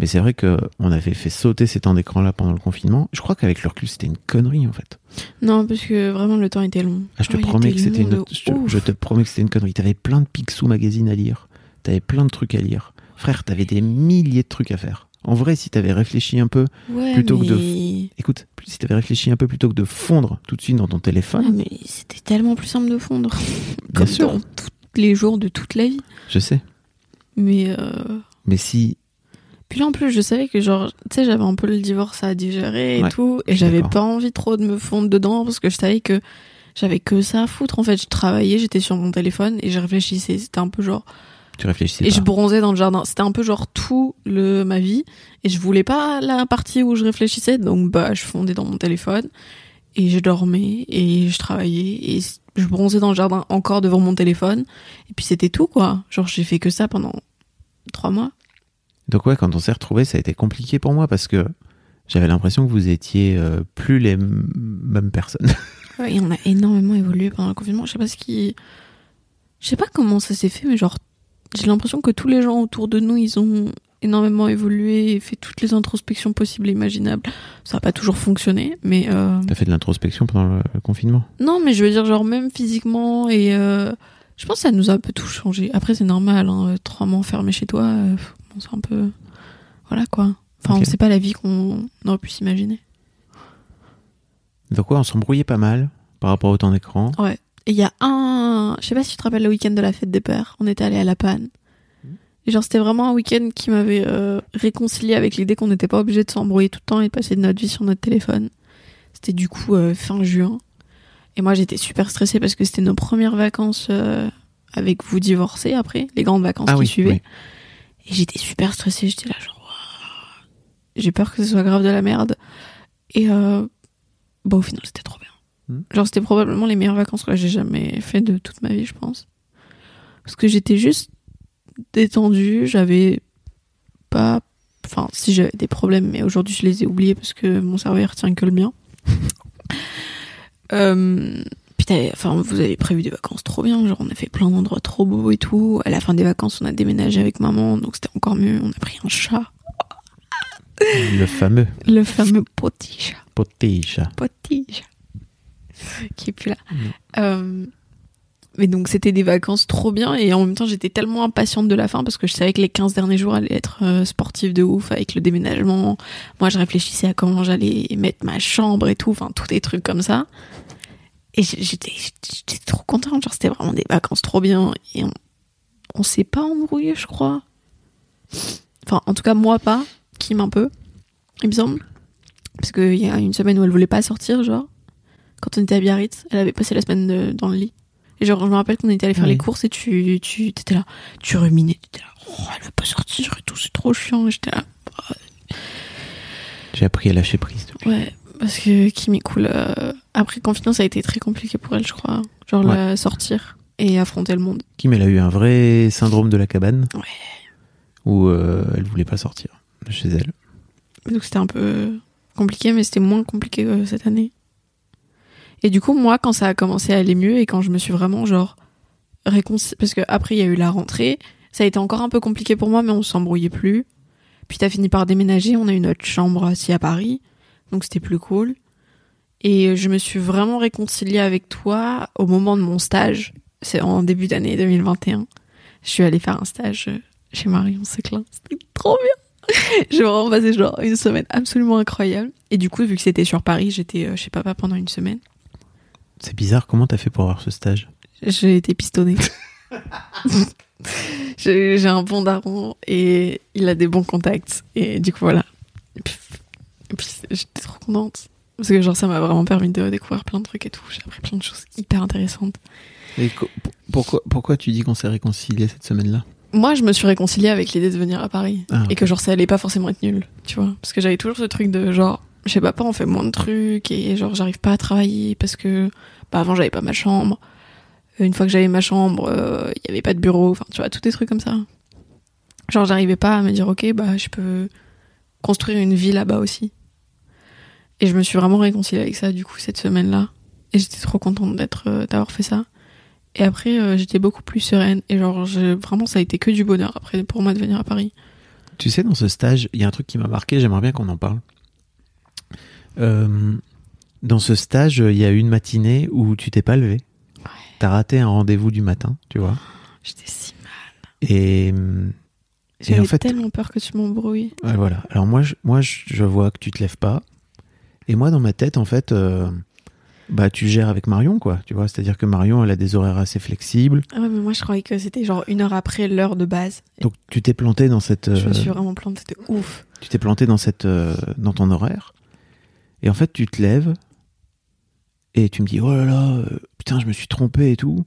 Mais c'est vrai que on avait fait sauter ces temps d'écran là pendant le confinement. Je crois qu'avec le recul, c'était une connerie en fait. Non, parce que vraiment le temps était long. Ah, je te Oh, promets que c'était une. Je je te promets que c'était une connerie. T'avais plein de Picsou magazine à lire. T'avais plein de trucs à lire. Frère, t'avais des milliers de trucs à faire. En vrai, si t'avais réfléchi un peu, Ouais, plutôt que de- écoute, si t'avais réfléchi un peu plutôt que de fondre tout de suite dans ton téléphone, Ah, mais c'était tellement plus simple de fondre. Bien Comme sûr. dans tous les jours de toute la vie. je sais. Mais euh, Mais si puis là en plus je savais que genre tu sais j'avais un peu le divorce à digérer et Ouais, tout et j'avais pas envie trop de me fondre dedans parce que je savais que j'avais que ça à foutre en fait je travaillais j'étais sur mon téléphone et je réfléchissais c'était un peu genre tu réfléchissais et pas. je bronzais dans le jardin c'était un peu genre tout le ma vie et je voulais pas la partie où je réfléchissais donc bah je fondais dans mon téléphone et je dormais et je travaillais et je bronzais dans le jardin encore devant mon téléphone et puis c'était tout quoi genre j'ai fait que ça pendant trois mois Donc ouais, quand on s'est retrouvés, ça a été compliqué pour moi parce que j'avais l'impression que vous étiez euh, plus les mêmes personnes. Ouais, et on a énormément évolué pendant le confinement. Je sais pas ce qui. Je sais pas comment ça s'est fait, mais genre, j'ai l'impression que tous les gens autour de nous, ils ont énormément évolué et fait toutes les introspections possibles et imaginables. Ça a pas toujours fonctionné, mais. euh, T'as fait de l'introspection pendant le, confinement? Non, mais je veux dire, genre, même physiquement et. euh, Je pense que ça nous a un peu tout changé. Après, c'est normal, hein, trois mois enfermés chez toi, euh, bon, c'est un peu. Voilà quoi. Enfin, Ok. on sait pas la vie qu'on aurait pu s'imaginer. Donc ouais, on s'embrouillait pas mal par rapport au temps d'écran? Ouais. Et il y a un, je sais pas si tu te rappelles le week-end de la fête des pères, on était allé à La Panne. Et genre c'était vraiment un week-end qui m'avait euh, réconcilié avec l'idée qu'on n'était pas obligé de s'embrouiller tout le temps et de passer de notre vie sur notre téléphone. C'était du coup euh, fin juin. Et moi j'étais super stressée parce que c'était nos premières vacances euh, avec vous divorcés après, les grandes vacances Ah qui oui, suivaient. oui. Et j'étais super stressée, j'étais là genre j'ai peur que ce soit grave de la merde. Et bah au final c'était trop bien. Hmm. Genre c'était probablement les meilleures vacances que j'ai jamais fait de toute ma vie je pense. Parce que j'étais juste détendue, j'avais pas enfin si j'avais des problèmes mais aujourd'hui je les ai oubliés parce que mon cerveau retient que le bien. euh, puis t'avais- enfin vous avez prévu des vacances trop bien, genre on a fait plein d'endroits trop beaux et tout. À la fin des vacances on a déménagé avec maman donc c'était encore mieux, on a pris un chat, Le fameux le fameux petit chat. potige. qui est plus là. Euh, mais donc c'était des vacances trop bien et en même temps j'étais tellement impatiente de la fin parce que je savais que les 15 derniers jours allaient être euh, sportifs de ouf avec le déménagement. Moi je réfléchissais à comment j'allais mettre ma chambre et tout, enfin tous des trucs comme ça. Et j'étais trop contente, genre c'était vraiment des vacances trop bien et on, on s'est pas embrouillé je crois. Enfin en tout cas moi pas, Kim un peu, il me semble. Parce qu'il y a une semaine où elle voulait pas sortir, genre. Quand on était à Biarritz, elle avait passé la semaine de- dans le lit. Et genre, je me rappelle qu'on était allé faire Oui. les courses et tu, tu, t'étais là, tu ruminais, t'étais là, oh, elle veut pas sortir et tout, c'est trop chiant. J'étais là, J'ai appris à lâcher prise. depuis. ouais, parce que Kim est cool. euh, après confinement, ça a été très compliqué pour elle, je crois. Genre, Ouais. la sortir et affronter le monde. Kim, elle a eu un vrai syndrome de la cabane. Ouais. Où euh, elle voulait pas sortir de chez elle. Donc c'était un peu compliqué, mais c'était moins compliqué euh, cette année. Et du coup, moi, quand ça a commencé à aller mieux et quand je me suis vraiment genre réconciliée, parce que après il y a eu la rentrée, ça a été encore un peu compliqué pour moi, mais on s'embrouillait plus. Puis t'as fini par déménager, on a eu notre chambre assis à Paris, donc c'était plus cool. Et je me suis vraiment réconciliée avec toi au moment de mon stage. C'est en début d'année 2021. Je suis allée faire un stage chez Marion Seclin. C'était trop bien. J'ai vraiment passé genre une semaine absolument incroyable. Et du coup, vu que c'était sur Paris, j'étais euh, chez papa pendant une semaine. C'est bizarre, comment t'as fait pour avoir ce stage? J'ai été pistonnée. J'ai un bon daron et il a des bons contacts. Et du coup, voilà. Et puis, puis, j'étais trop contente. Parce que genre, ça m'a vraiment permis de découvrir plein de trucs et tout. J'ai appris plein de choses hyper intéressantes. Et pourquoi, pourquoi tu dis qu'on s'est réconcilié cette semaine-là? Moi, je me suis réconciliée avec l'idée de venir à Paris. Ah, Et que genre, ça allait pas forcément être nul, tu vois. Parce que j'avais toujours ce truc de genre, je sais pas, on fait moins de trucs et genre, j'arrive pas à travailler parce que, bah, avant, j'avais pas ma chambre. Une fois que j'avais ma chambre, euh, il y avait pas de bureau. Enfin, tu vois, tous des trucs comme ça. Genre, j'arrivais pas à me dire, ok, bah, je peux construire une vie là-bas aussi. Et je me suis vraiment réconciliée avec ça, du coup, cette semaine-là. Et j'étais trop contente euh, d'avoir fait ça. Et après, euh, j'étais beaucoup plus sereine. Et genre, vraiment, ça a été que du bonheur après pour moi de venir à Paris. Tu sais, dans ce stage, il y a un truc qui m'a marqué, j'aimerais bien qu'on en parle. Euh, dans ce stage, il y a une matinée où tu t'es pas levé. T'as raté un rendez-vous du matin, tu vois. J'étais si mal. Et, et J'avais en fait, tellement peur que tu m'embrouilles. ouais, voilà. Alors moi, je, moi, je, je vois que tu te lèves pas. Et moi, dans ma tête, en fait, euh, bah, tu gères avec Marion, quoi. Tu vois, c'est-à-dire que Marion, elle a des horaires assez flexibles. Ah ouais, mais moi, je croyais que c'était genre une heure après l'heure de base. Donc, tu t'es planté dans cette. Je me euh, suis vraiment plantée, c'était ouf. tu t'es planté dans cette euh, dans ton horaire et en fait tu te lèves et tu me dis oh là là euh, putain je me suis trompé et tout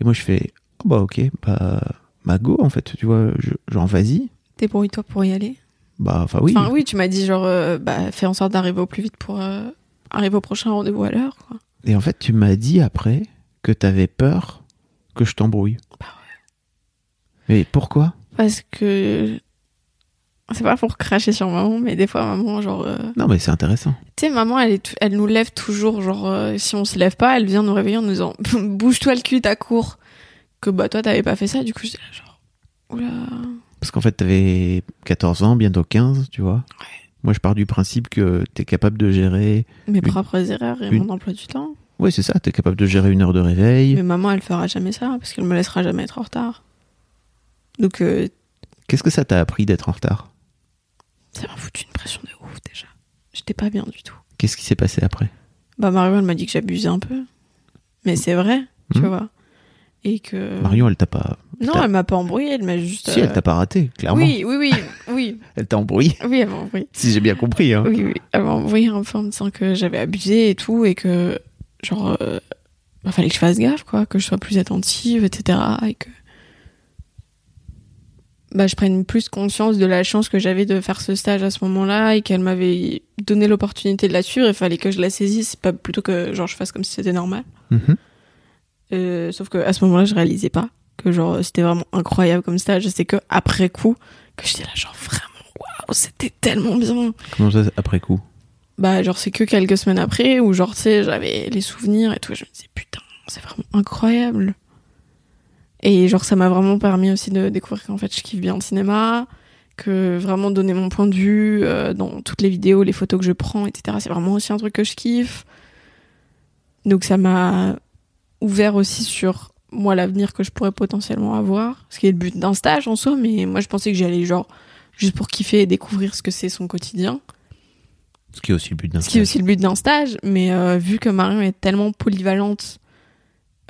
et moi je fais oh bah ok bah bah go en fait tu vois je- genre vas-y Débrouille-toi pour y aller? bah enfin oui Enfin, oui, tu m'as dit genre, euh, bah, fais en sorte d'arriver au plus vite pour euh, arriver au prochain rendez-vous à l'heure, quoi. et en fait tu m'as dit après que t'avais peur que je t'embrouille Bah mais pourquoi? Parce que. C'est pas pour cracher sur maman, mais des fois, maman, genre. euh, non mais c'est intéressant Tu sais, maman, elle, est elle nous lève toujours, genre, euh, si on se lève pas, elle vient nous réveiller en nous disant Bouge-toi le cul, t'as cours. Que bah, toi, t'avais pas fait ça, du coup, j'étais là, genre. Oula. parce qu'en fait t'avais 14 ans bientôt 15 tu vois moi je pars du principe que t'es capable de gérer Mes Une- propres erreurs et une- mon emploi du temps. ouais c'est ça t'es capable de gérer une heure de réveil Mais maman, elle fera jamais ça, parce qu'elle me laissera jamais être en retard. Donc, euh, Qu'est-ce que ça t'a appris d'être en retard? Ça m'a foutu une pression de ouf, déjà. J'étais pas bien du tout. Qu'est-ce qui s'est passé après? Bah, Marion, elle m'a dit que j'abusais un peu. Mais c'est vrai, tu Hmm. vois. Et que. Marion, elle t'a pas. Non, elle m'a pas embrouillé, elle m'a juste. Si, euh, elle t'a pas raté, clairement. Oui, oui, oui, oui. Elle t'a embrouillé, Oui, elle m'a embrouillé. si j'ai bien compris. Hein. Oui, oui. Elle m'a un peu en me disant que j'avais abusé et tout, et que, genre, euh, bah, fallait que je fasse gaffe, quoi, que je sois plus attentive, etc. Et que. Bah, je prenne plus conscience de la chance que j'avais de faire ce stage à ce moment-là et qu'elle m'avait donné l'opportunité de la suivre. Il fallait que je la saisisse, pas plutôt que genre je fasse comme si c'était normal. Mhm. Euh, sauf que à ce moment-là, je réalisais pas que genre c'était vraiment incroyable comme stage. C'est que après coup que j'étais là genre vraiment waouh, c'était tellement bien. Comment ça, après coup? Bah genre c'est que quelques semaines après où genre tu sais j'avais les souvenirs et tout. Je me disais putain c'est vraiment incroyable. Et genre ça m'a vraiment permis aussi de découvrir qu'en fait je kiffe bien le cinéma, que vraiment donner mon point de vue euh, dans toutes les vidéos, les photos que je prends, etc. C'est vraiment aussi un truc que je kiffe. Donc ça m'a ouvert aussi sur moi l'avenir que je pourrais potentiellement avoir, ce qui est le but d'un stage en soi, mais moi je pensais que j'y allais genre juste pour kiffer et découvrir ce que c'est son quotidien. Ce qui est aussi le but d'un Ce qui est stage. aussi le but d'un stage, mais euh, vu que Marion est tellement polyvalente,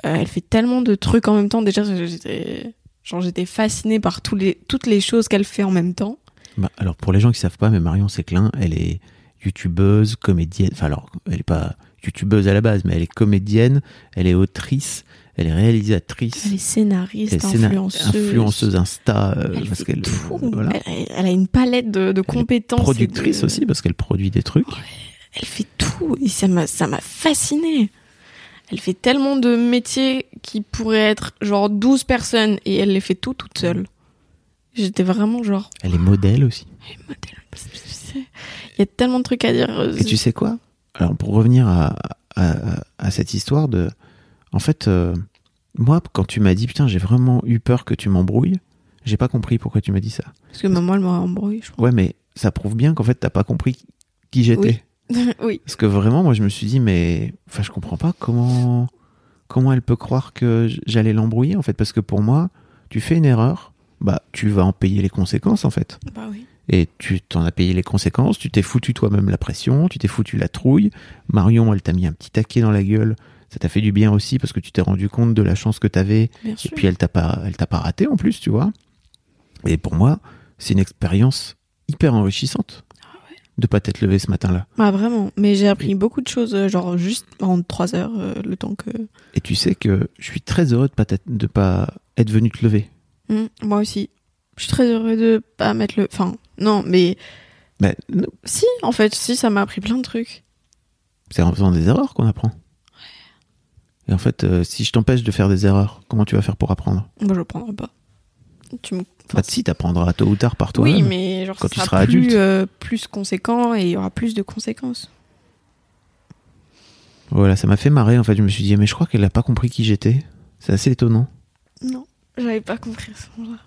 euh, elle fait tellement de trucs en même temps. Déjà, j'étais, genre, j'étais fascinée par tous les, toutes les choses qu'elle fait en même temps. Bah, alors, pour les gens qui savent pas, mais Marion Séclin, elle est youtubeuse, comédienne. Enfin, alors, elle est pas youtubeuse à la base, mais elle est comédienne, elle est autrice, elle est réalisatrice, Elle est scénariste, elle est influenceuse. influenceuse Insta, euh, Elle parce fait qu'elle tout. voilà. Elle, elle a une palette de, de compétences. productrice de- aussi, parce qu'elle produit des trucs. Elle fait tout et ça m'a, ça m'a fascinée. Elle fait tellement de métiers qui pourraient être genre 12 personnes et elle les fait tout toute seule. J'étais vraiment genre, Elle est modèle aussi. Elle est modèle. Il y a tellement de trucs à dire. Et tu sais quoi? Alors, pour revenir à, à, à cette histoire de. En fait, euh, moi, quand tu m'as dit, putain, j'ai vraiment eu peur que tu m'embrouilles, j'ai pas compris pourquoi tu m'as dit ça. Parce que maman, elle m'a embrouillé, je Ouais, mais ça prouve bien qu'en fait, t'as pas compris qui j'étais. Oui. oui. Parce que vraiment, moi, je me suis dit, mais. Enfin, je comprends pas comment. Comment elle peut croire que j'allais l'embrouiller, en fait. Parce que pour moi, tu fais une erreur, bah, tu vas en payer les conséquences, en fait. Bah oui. Et tu t'en as payé les conséquences, tu t'es foutu toi-même la pression, tu t'es foutu la trouille. Marion, elle t'a mis un petit taquet dans la gueule. Ça t'a fait du bien aussi parce que tu t'es rendu compte de la chance que t'avais. Bien Et puis elle t'a pas, elle t'a pas raté en plus, tu vois. Et pour moi, c'est une expérience hyper enrichissante de pas t'être levé ce matin-là. Ah, vraiment. Mais j'ai appris beaucoup de choses, euh, genre juste en trois heures, euh, le temps que. Et tu sais que je suis très heureux de pas de pas être venu te lever. Hum, moi aussi. Je suis très heureux de pas mettre le. Enfin, non, mais Mais non, si, en fait, si, ça m'a appris plein de trucs. c'est en faisant des erreurs qu'on apprend. Et en fait, euh, si je t'empêche de faire des erreurs, comment tu vas faire pour apprendre? Moi, je le prendrai pas. Tu me. Bah si, t'apprendras tôt ou tard par toi. oui, mais genre, quand ça tu sera seras plus, adulte. euh, plus conséquent et il y aura plus de conséquences. Voilà, ça m'a fait marrer en fait. Je me suis dit, mais je crois qu'elle a pas compris qui j'étais. C'est assez étonnant. Non, j'avais pas compris à ce moment-là.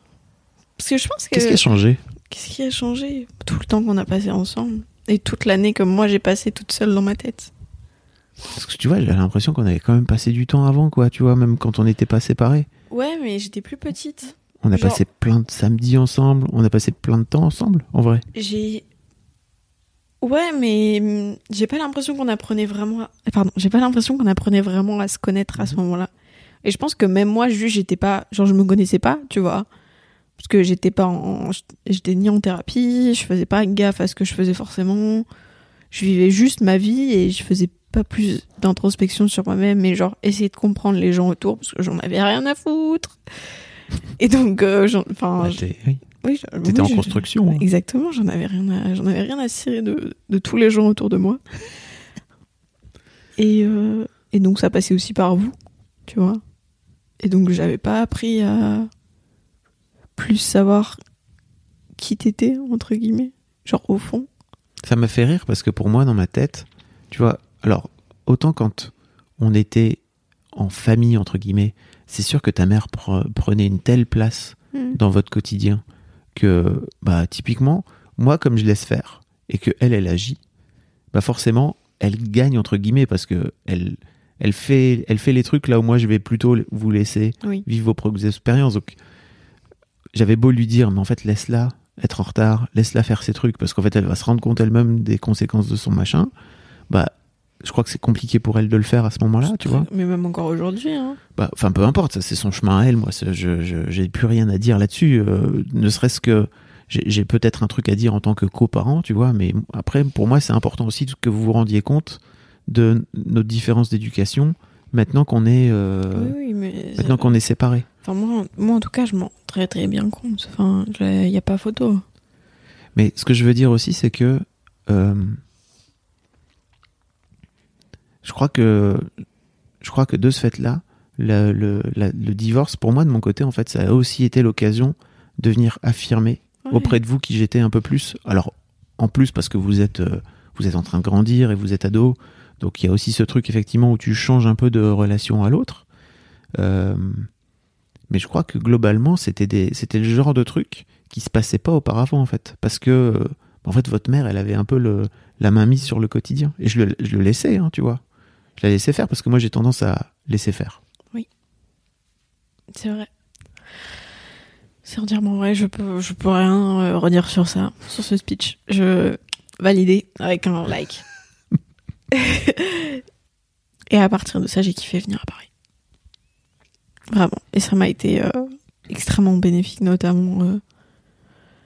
Parce que je pense que. Qu'est-ce qui a changé? Qu'est-ce qui a changé? Tout le temps qu'on a passé ensemble. Et toute l'année que moi j'ai passé toute seule dans ma tête. Parce que tu vois, j'ai l'impression qu'on avait quand même passé du temps avant, quoi, tu vois, même quand on n'était pas séparés. Ouais, mais j'étais plus petite. On a Genre- passé plein de samedis ensemble, on a passé plein de temps ensemble, en vrai. J'ai. Ouais, mais hum, j'ai pas l'impression qu'on apprenait vraiment. À... Pardon, j'ai pas l'impression qu'on apprenait vraiment à se connaître à ce moment-là. Et je pense que même moi, juste, j'étais pas. Genre, je me connaissais pas, tu vois. Parce que j'étais pas en. J'étais ni en thérapie, je faisais pas gaffe à ce que je faisais forcément. Je vivais juste ma vie et je faisais pas plus d'introspection sur moi-même, mais genre, essayer de comprendre les gens autour, parce que j'en avais rien à foutre. Et donc, euh, j'en- enfin. Bah, oui. oui, T'étais oui, en construction. hein. Exactement, j'en avais rien à, j'en avais rien à cirer de, de tous les gens autour de moi. Et, euh, et donc ça passait aussi par vous, tu vois. Et donc j'avais pas appris à plus savoir qui t'étais, entre guillemets. Genre au fond. Ça m'a fait rire parce que pour moi, dans ma tête, tu vois, alors, autant quand on était en famille, entre guillemets, c'est sûr que ta mère pre- prenait une telle place dans votre quotidien que, bah, typiquement, moi, comme je laisse faire et que elle, elle agit, bah, forcément, elle gagne, entre guillemets, parce que elle, elle, fait, elle fait les trucs là où moi, je vais plutôt vous laisser Oui. vivre vos propres expériences. Donc, j'avais beau lui dire, mais en fait, laisse-la être en retard, laisse-la faire ses trucs, parce qu'en fait, elle va se rendre compte elle-même des conséquences de son machin. Bah, je crois que c'est compliqué pour elle de le faire à ce moment-là, tu vois. Mais même encore aujourd'hui, hein. Bah, enfin, peu importe, ça c'est son chemin à elle. Moi, je, j'ai plus rien à dire là-dessus. euh, ne serait-ce que j'ai, peut-être un truc à dire en tant que coparent, tu vois. Mais après, pour moi, c'est important aussi que vous vous rendiez compte de notre différence d'éducation maintenant qu'on est, euh, oui, oui, mais. maintenant qu'on est séparés. Enfin, moi, moi, en tout cas, je m'en très très bien compte. Enfin, il n'y a pas photo. Mais ce que je veux dire aussi, c'est que euh, je crois que je crois que de ce fait-là, le, le, la- le divorce, pour moi, de mon côté, en fait, ça a aussi été l'occasion de venir affirmer Ouais. auprès de vous qui j'étais un peu plus. Alors, en plus, parce que vous êtes, euh, vous êtes en train de grandir et vous êtes ado, donc il y a aussi ce truc, effectivement, où tu changes un peu de relation à l'autre. Euh, mais je crois que globalement, c'était le genre de truc qui se passait pas auparavant, en fait. Parce que, en fait, votre mère, elle avait un peu le, la main mise sur le quotidien. Et je le, je le laissais, hein, tu vois. Je la laissais faire parce que moi, j'ai tendance à laisser faire. C'est vrai. C'est entièrement vrai. Je peux, je peux rien euh, redire sur ça, sur ce speech. Je validé avec un like. Et à partir de ça, j'ai kiffé venir à Paris. Vraiment. Et ça m'a été euh, extrêmement bénéfique, notamment. euh,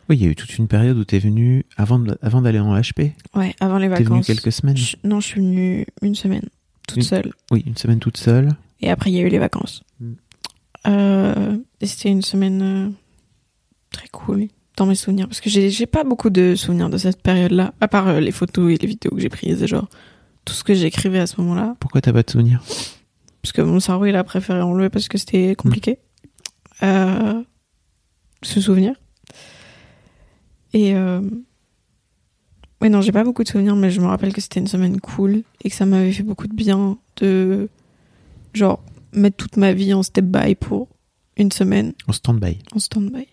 Oui, il y a eu toute une période où t'es venu avant, de- avant d'aller en HP. ouais, avant les venu vacances. quelques semaines. Je- non, je suis venue une semaine, toute Une- seule. Oui, une semaine toute seule. Et après, il y a eu les vacances. Mm. Euh, et c'était une semaine euh, très cool dans mes souvenirs. Parce que j'ai pas beaucoup de souvenirs de cette période-là, à part euh, les photos et les vidéos que j'ai prises, et genre tout ce que j'écrivais à ce moment-là. Pourquoi t'as pas de souvenir Parce que mon cerveau, il a préféré enlever parce que c'était compliqué. Euh, se souvenir. Et. Ouais, non, j'ai pas beaucoup de souvenirs, mais je me rappelle que c'était une semaine cool et que ça m'avait fait beaucoup de bien de. Genre, mettre toute ma vie en stand-by pour une semaine En stand-by. en stand-by.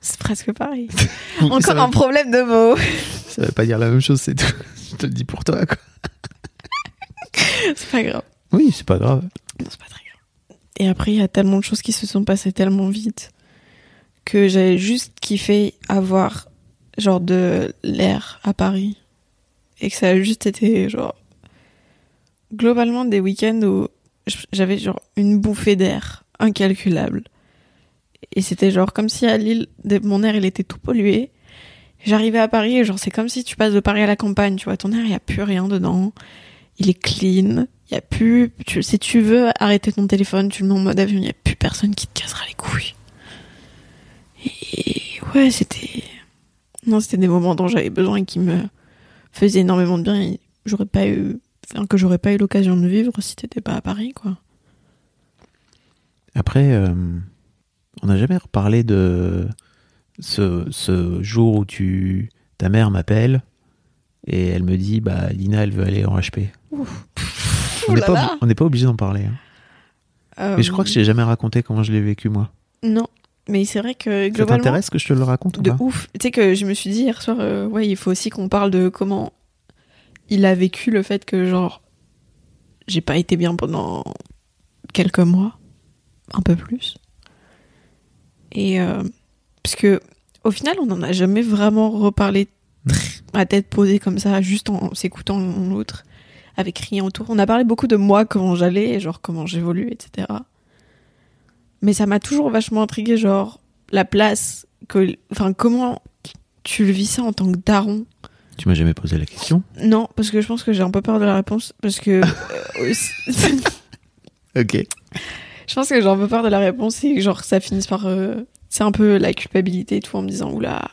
C'est presque pareil. Encore un problème de mots. ça veut pas dire la même chose, c'est tout. Je te le dis pour toi, quoi. C'est pas grave. Oui, c'est pas grave. Non, c'est pas très grave. Et après, il y a tellement de choses qui se sont passées tellement vite que j'avais juste kiffé avoir genre de l'air à Paris. Et que ça a juste été genre globalement des week-ends où j'avais genre une bouffée d'air incalculable. Et c'était genre comme si à Lille, mon air il était tout pollué. J'arrivais à Paris et genre c'est comme si tu passes de Paris à la campagne, tu vois, ton air il y a plus rien dedans. Il est clean, il y a plus si tu veux arrêter ton téléphone, tu le mets en mode avion, il y a plus personne qui te cassera les couilles. Et ouais, c'était non, c'était des moments dont j'avais besoin et qui me faisaient énormément de bien et j'aurais pas eu enfin, que j'aurais pas eu l'occasion de vivre si t'étais pas à Paris quoi. Après, euh, on n'a jamais reparlé de ce, ce jour où tu, ta mère m'appelle et elle me dit bah Lina elle veut aller en HP. On n'est là pas, là. obli- on n'est pas obligé d'en parler. hein. Mais je crois que je t'ai jamais raconté comment je l'ai vécu moi. Non, mais c'est vrai que Ça globalement, t'intéresse que je te le raconte ou de pas ouf. Tu sais que je me suis dit hier soir, euh, ouais, il faut aussi qu'on parle de comment il a vécu le fait que genre j'ai pas été bien pendant quelques mois, un peu plus. Et euh, parce que au final, on n'en a jamais vraiment reparlé très- à tête posée comme ça, juste en s'écoutant l'un l'autre, avec rien autour. On a parlé beaucoup de moi, comment j'allais, genre comment j'évolue, etc. Mais ça m'a toujours vachement intrigué, genre la place que, enfin, comment tu le vis ça en tant que daron? Tu m'as jamais posé la question. Non, parce que je pense que j'ai un peu peur de la réponse, parce que euh, Ok. je pense que j'ai un peu peur de la réponse et que, genre ça finisse par, euh, c'est un peu la culpabilité et tout en me disant oula,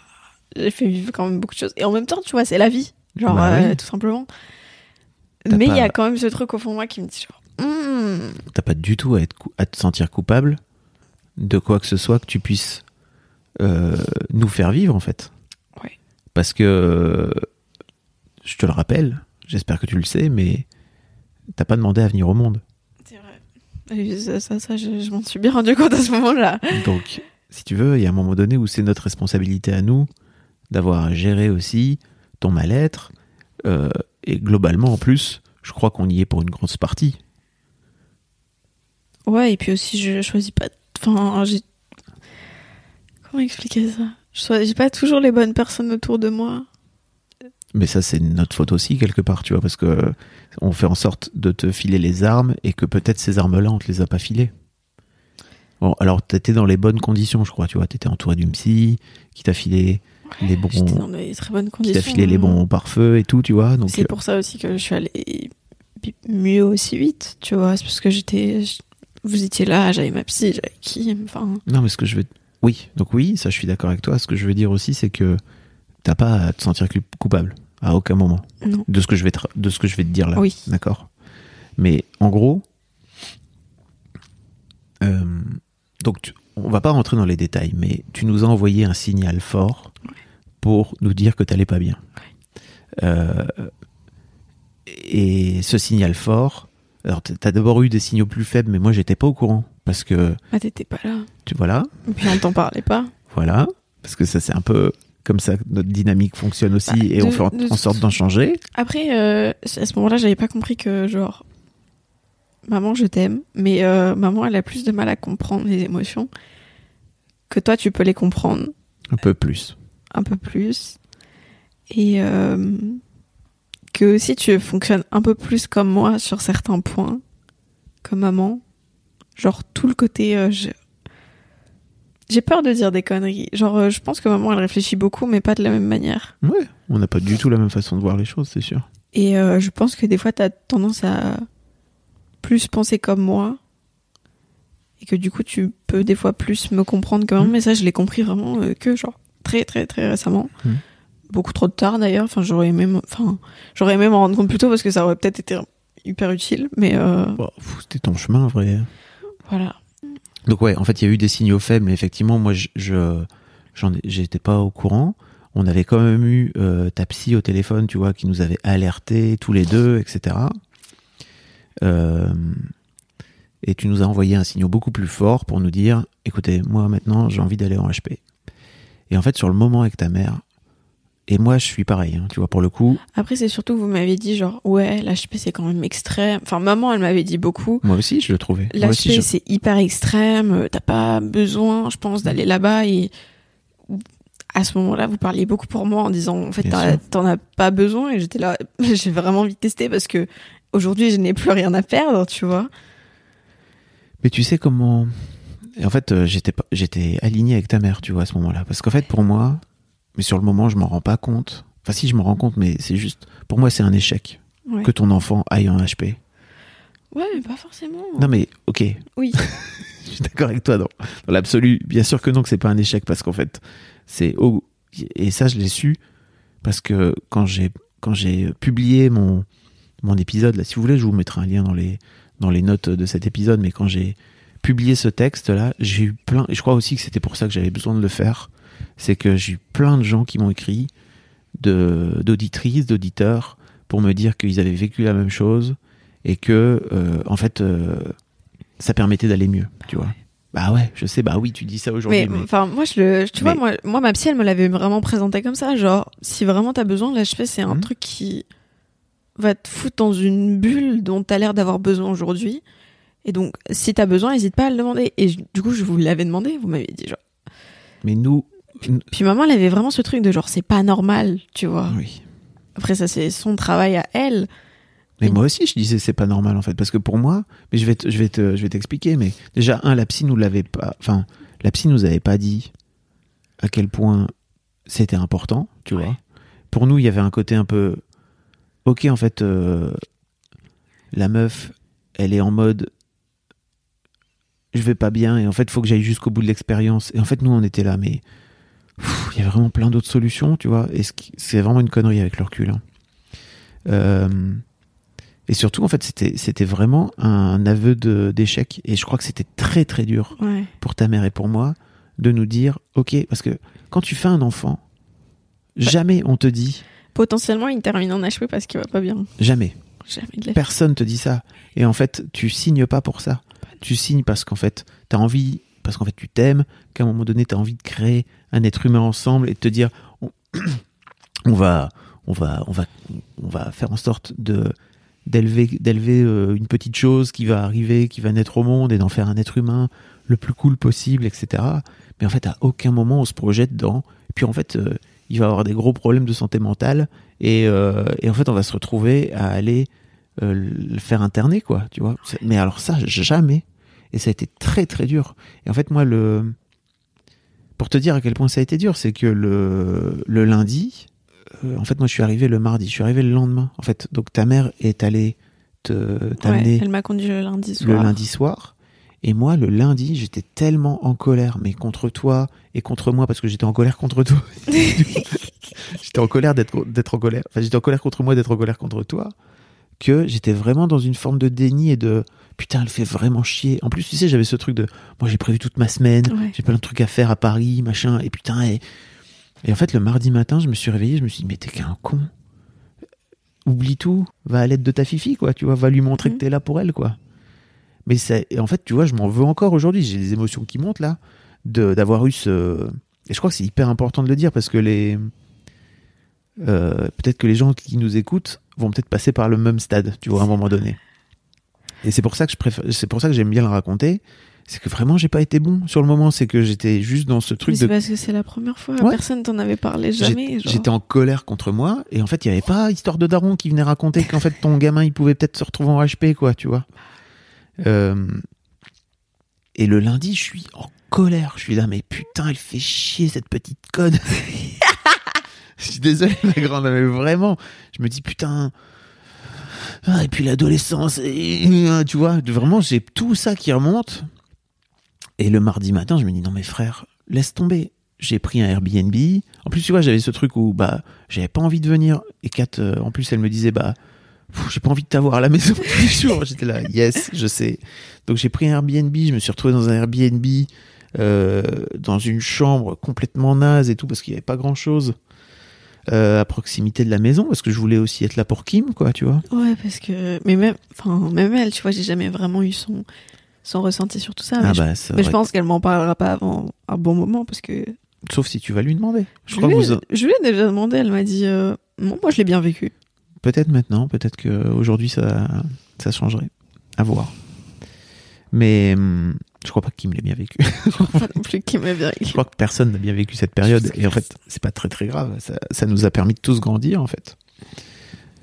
j'ai fait vivre quand même beaucoup de choses. Et en même temps, tu vois, c'est la vie, genre Bah euh, tout simplement. Mais il y a quand même ce truc au fond de moi qui me dit genre, Hmm, T'as pas du tout à, être cou- à te sentir coupable de quoi que ce soit que tu puisses euh, nous faire vivre en fait. Parce que je te le rappelle, j'espère que tu le sais, mais t'as pas demandé à venir au monde. c'est vrai. Ça, ça, ça, je, je m'en suis bien rendu compte à ce moment-là. Donc, si tu veux, il y a un moment donné où c'est notre responsabilité à nous d'avoir géré aussi ton mal-être. euh, et globalement, en plus, je crois qu'on y est pour une grosse partie. Ouais, et puis aussi, je choisis pas. Enfin, j'ai. Comment expliquer ça? Je choisis pas toujours les bonnes personnes autour de moi. Mais ça, c'est notre faute aussi, quelque part, tu vois, parce que on fait en sorte de te filer les armes et que peut-être ces armes-là, on te les a pas filées. Bon, alors, t'étais dans les bonnes conditions, je crois, tu vois. T'étais entouré d'une psy qui t'a filé les bons, dans très bonnes qui conditions. t'a filé les hein. bons pare-feux et tout, tu vois. C'est euh, pour ça aussi que je suis allée mieux aussi vite, tu vois. C'est parce que j'étais. Vous étiez là, j'avais ma psy, j'avais qui. Enfin, Non, mais ce que je veux. Oui, donc oui, ça je suis d'accord avec toi. Ce que je veux dire aussi, c'est que t'as pas à te sentir coupable à aucun moment non. de ce que je vais te, de ce que je vais te dire là. Oui. D'accord? Mais en gros, euh, donc tu- on va pas rentrer dans les détails, mais tu nous as envoyé un signal fort pour nous dire que t'allais pas bien. Euh, et ce signal fort, alors t'as d'abord eu des signaux plus faibles, mais moi j'étais pas au courant parce que Ah, t'étais pas là. tu voilà. Et puis on t'en parlait pas. Voilà, parce que ça c'est un peu comme ça que notre dynamique fonctionne aussi Bah, et on fait en, de en toute- sorte d'en changer. Après, euh, à ce moment-là, j'avais pas compris que, genre, maman, je t'aime, mais euh, maman, elle a plus de mal à comprendre les émotions que toi, tu peux les comprendre Un peu plus. un peu plus. Et euh, que si tu fonctionnes un peu plus comme moi sur certains points, comme maman, genre tout le côté. euh, je- J'ai peur de dire des conneries. Genre, euh, je pense que maman, elle réfléchit beaucoup, mais pas de la même manière. Ouais, on n'a pas du tout la même façon de voir les choses, c'est sûr. Et euh, je pense que des fois, t'as tendance à plus penser comme moi. Et que du coup, tu peux des fois plus me comprendre que maman. Mhm. Mais ça, je l'ai compris vraiment euh, que genre très, très, très récemment. Mhm. Beaucoup trop tard d'ailleurs. Enfin, j'aurais aimé, enfin, j'aurais aimé m'en rendre compte plus tôt parce que ça aurait peut-être été hyper utile. Mais euh, Bon, C'était ton chemin, en vrai. voilà. Donc ouais, en fait, il y a eu des signaux faibles, mais effectivement, moi, je, j'étais pas au courant. On avait quand même eu euh, ta psy au téléphone, tu vois, qui nous avait alertés tous les deux, etc. Euh, et tu nous as envoyé un signal beaucoup plus fort pour nous dire, écoutez, moi maintenant, j'ai envie d'aller en HP. Et en fait, sur le moment avec ta mère, et moi, je suis pareil, hein, tu vois, pour le coup, Après, c'est surtout que vous m'avez dit genre, ouais, l'HP c'est quand même extrême. Enfin, maman, elle m'avait dit beaucoup. moi aussi, je le trouvais. L'HP je- c'est hyper extrême, euh, t'as pas besoin, je pense, d'aller là-bas et à ce moment-là, vous parliez beaucoup pour moi en disant en fait t'en as pas besoin et j'étais là, j'ai vraiment envie de tester parce que aujourd'hui je n'ai plus rien à perdre, tu vois. Mais tu sais comment En fait, euh, j'étais aligné avec ta mère, tu vois, à ce moment-là, parce qu'en fait, pour moi, mais sur le moment, je m'en rends pas compte. Enfin, si je me rends compte, mais c'est juste, pour moi, c'est un échec Ouais. que ton enfant aille en HP. Ouais, mais pas forcément. Non, mais ok, Oui. je suis d'accord avec toi dans, dans l'absolu. Bien sûr que non, que c'est pas un échec, parce qu'en fait, c'est oh, et ça, je l'ai su parce que quand j'ai quand j'ai publié mon mon épisode, là, si vous voulez, je vous mettrai un lien dans les dans les notes de cet épisode, mais quand j'ai publié ce texte-là, j'ai eu plein, et je crois aussi que c'était pour ça que j'avais besoin de le faire, c'est que j'ai eu plein de gens qui m'ont écrit, de d'auditrices, d'auditeurs, pour me dire qu'ils avaient vécu la même chose et que, euh, en fait, euh, ça permettait d'aller mieux, tu vois. Bah ouais, je sais, bah oui, tu dis ça aujourd'hui. Mais enfin, moi, je le, tu vois, moi, moi, ma psy, elle me l'avait vraiment présenté comme ça. Genre, si vraiment t'as besoin, l'HP, c'est un Mhm. truc qui va te foutre dans une bulle dont t'as l'air d'avoir besoin aujourd'hui. Et donc, si t'as besoin, n'hésite pas à le demander. Et du coup, je vous l'avais demandé, vous m'avez dit genre. mais nous, Puis maman, elle avait vraiment ce truc de genre, c'est pas normal, tu vois. oui. Après, ça, c'est son travail à elle. Mais Et- moi aussi, je disais c'est pas normal en fait, parce que pour moi, mais je vais, te- je vais, te- je vais t'expliquer. Mais déjà, un, la psy nous l'avait pas, enfin, la psy nous avait pas dit à quel point c'était important, tu Ouais. vois. Pour nous, il y avait un côté un peu, ok, en fait, euh, la meuf, elle est en mode, je vais pas bien, et en fait, faut que j'aille jusqu'au bout de l'expérience. Et en fait, nous, on était là, mais il y avait vraiment plein d'autres solutions, tu vois. Et c'est vraiment une connerie avec le recul. hein. Euh, et surtout, en fait, c'était c'était vraiment un aveu de- d'échec. Et je crois que c'était très très dur Ouais. pour ta mère et pour moi de nous dire, ok, parce que quand tu fais un enfant, jamais on te dit, Potentiellement, il termine en HP parce qu'il va pas bien. jamais, Jamais de la personne te dit ça. Et en fait, tu signes pas pour ça. Tu signes parce qu'en fait, tu as envie, parce qu'en fait, tu t'aimes, qu'à un moment donné, tu as envie de créer un être humain ensemble et de te dire, on, va, on va, on va, on va faire en sorte de d'élever d'élever euh, une petite chose qui va arriver, qui va naître au monde et d'en faire un être humain le plus cool possible, etc. Mais en fait, à aucun moment on se projette dans. Et puis en fait, euh, il va avoir des gros problèmes de santé mentale et, euh, et en fait, on va se retrouver à aller le faire interner, quoi, tu vois. Mais alors ça, jamais. Et ça a été très très dur. Et en fait, moi, le pour te dire à quel point ça a été dur, c'est que le, le lundi, euh, en fait, moi, je suis arrivé le mardi, je suis arrivé le lendemain. En fait, donc ta mère est allée te Ouais, t'amener elle m'a conduit le lundi soir. le lundi soir. Et moi, le lundi, j'étais tellement en colère, mais contre toi et contre moi, parce que j'étais en colère contre toi. j'étais en colère d'être d'être en colère. Enfin, j'étais en colère contre moi d'être en colère contre toi. Que j'étais vraiment dans une forme de déni et de putain, elle fait vraiment chier. En plus, tu sais, j'avais ce truc de moi, j'ai prévu toute ma semaine, Ouais. j'ai plein de trucs à faire à Paris, machin, et putain, et, et en fait, le mardi matin, je me suis réveillé, je me suis dit, mais t'es qu'un con. Oublie tout, va à l'aide de ta fifi, quoi, tu vois, va lui montrer Mhm. que t'es là pour elle, quoi. Mais ça, et en fait, tu vois, je m'en veux encore aujourd'hui. J'ai des émotions qui montent là, de d'avoir eu ce. Et je crois que c'est hyper important de le dire parce que les. euh, peut-être que les gens qui nous écoutent vont peut-être passer par le même stade, tu vois, à un moment donné. Et c'est pour ça que je préfère, c'est pour ça que j'aime bien le raconter. C'est que vraiment, j'ai pas été bon sur le moment. C'est que j'étais juste dans ce Mais truc c'est de. parce que c'est la première fois. Ouais. Personne t'en avait parlé jamais. J'étais en colère contre moi et en fait il y avait pas histoire de daron qui venait raconter qu'en fait ton gamin il pouvait peut-être se retrouver en HP quoi tu vois. Euh, et le lundi je suis en colère, je suis là mais putain elle fait chier cette petite conne. je suis désolé ma grande mais vraiment je me dis putain ah, et puis l'adolescence tu vois vraiment j'ai tout ça qui remonte et le mardi matin je me dis non mais frère laisse tomber j'ai pris un Airbnb. En plus, tu vois, j'avais ce truc où bah j'avais pas envie de venir. Et Kat, euh, en plus, elle me disait bah j'ai pas envie de t'avoir à la maison tous les jours. J'étais là, yes, je sais. Donc j'ai pris un Airbnb. Je me suis retrouvé dans un Airbnb euh, dans une chambre complètement naze et tout parce qu'il y avait pas grand chose à proximité de la maison parce que je voulais aussi être là pour Kim, quoi, tu vois. Ouais, parce que. Mais même, enfin, même elle, tu vois, j'ai jamais vraiment eu son, son ressenti sur tout ça. Mais, ah je, bah, mais je pense qu'elle m'en parlera pas avant un bon moment parce que. sauf si tu vas lui demander. Je Je, crois lui, que ai- vous je lui ai déjà demandé, elle m'a dit. euh, Bon, moi, je l'ai bien vécu. Peut-être maintenant, peut-être que aujourd'hui ça, ça changerait. À voir. Mais hum, je crois pas que Kim l'ait bien vécu. Pas non plus m'a bien je vécu. crois que personne n'a bien vécu cette période. Et en fait, c'est pas très très grave. Ça, ça nous a permis de tous grandir en fait.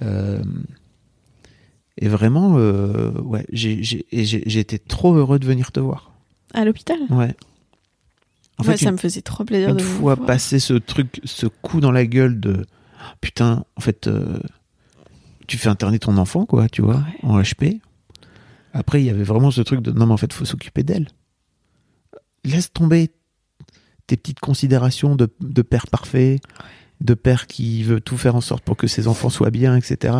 Euh, et vraiment, euh, ouais, j'ai été trop heureux de venir te voir. À l'hôpital? Ouais. En Ouais, fait, ça une, me faisait trop plaisir une de vous fois voir. passé ce truc, ce coup dans la gueule de putain, en fait, euh, tu fais interner ton enfant, quoi, tu vois, Ouais. en HP. Après, il y avait vraiment ce truc de non, mais en fait, faut s'occuper d'elle. Laisse tomber tes petites considérations de, de père parfait, de père qui veut tout faire en sorte pour que ses enfants soient bien, etc.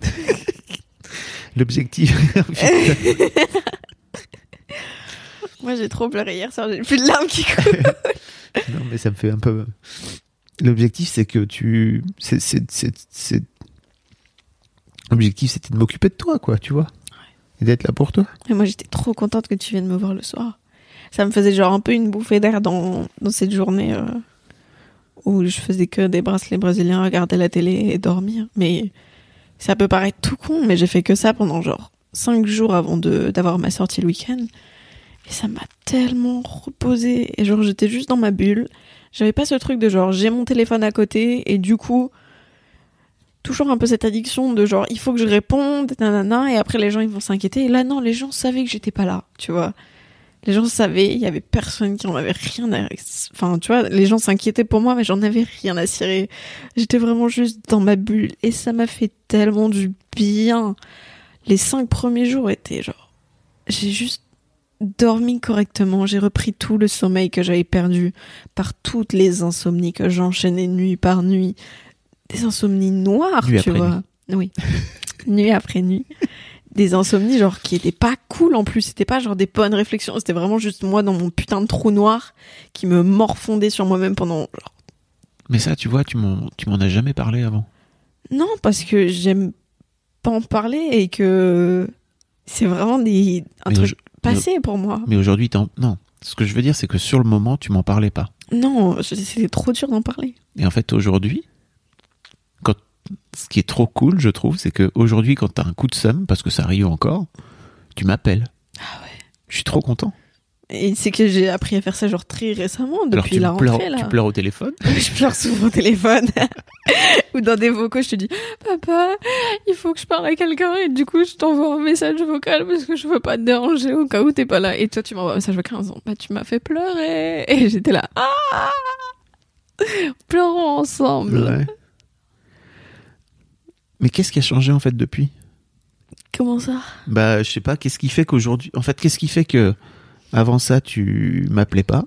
L'objectif. Moi, j'ai trop pleuré hier soir, j'ai plus de larmes qui coulent. Non, mais ça me fait un peu. L'objectif, c'est que tu. c'est- c'est- c'est- c'est- L'objectif, c'était de m'occuper de toi, quoi, tu vois. Et d'être là pour toi. Et moi, j'étais trop contente que tu viennes me voir le soir. Ça me faisait genre un peu une bouffée d'air dans, dans cette journée euh, où je faisais que des bracelets brésiliens, regarder la télé et dormir. Mais ça peut paraître tout con, mais j'ai fait que ça pendant genre cinq jours avant de d'avoir ma sortie le week-end. Et ça m'a tellement reposé. Et genre, j'étais juste dans ma bulle. J'avais pas ce truc de genre, j'ai mon téléphone à côté et du coup, toujours un peu cette addiction de genre il faut que je réponde nanana et après les gens ils vont s'inquiéter. Et là non les gens savaient que j'étais pas là tu vois. Les gens savaient il y avait personne qui en avait rien à enfin tu vois les gens s'inquiétaient pour moi mais j'en avais rien à cirer. J'étais vraiment juste dans ma bulle et ça m'a fait tellement du bien. Les cinq premiers jours étaient genre j'ai juste dormi correctement j'ai repris tout le sommeil que j'avais perdu par toutes les insomnies que j'enchaînais nuit par nuit des insomnies noires, Nuit tu vois. Oui. nuit après nuit. Des insomnies genre qui étaient pas cool en plus, c'était pas genre des bonnes réflexions, c'était vraiment juste moi dans mon putain de trou noir qui me morfondait sur moi-même pendant genre Mais ça, tu vois, tu m'en, as jamais parlé avant. non parce que j'aime pas en parler et que c'est vraiment des un truc passé pour moi. Mais aujourd'hui, non. Ce que je veux dire, c'est que sur le moment, tu m'en parlais pas. Non, c'était trop dur d'en parler. Et en fait, aujourd'hui, quand ce qui est trop cool, je trouve, c'est que aujourd'hui, quand t'as un coup de seum, parce que ça arrive encore, tu m'appelles. Ah ouais. Je suis trop content. Et c'est que j'ai appris à faire ça genre très récemment Alors depuis tu la pleures, rentrée là. tu pleures au téléphone? je pleure souvent au téléphone ou dans des vocaux je te dis papa il faut que je parle à quelqu'un et du coup je t'envoie un message vocal parce que je veux pas te déranger au cas où t'es pas là et toi tu m'envoies un message vocal en disant bah tu m'as fait pleurer et j'étais là ah pleurons ensemble Ouais. Mais qu'est-ce qui a changé en fait depuis? Comment ça? Bah, je sais pas. Qu'est-ce qui fait qu'aujourd'hui, en fait, qu'est-ce qui fait que avant ça, tu m'appelais pas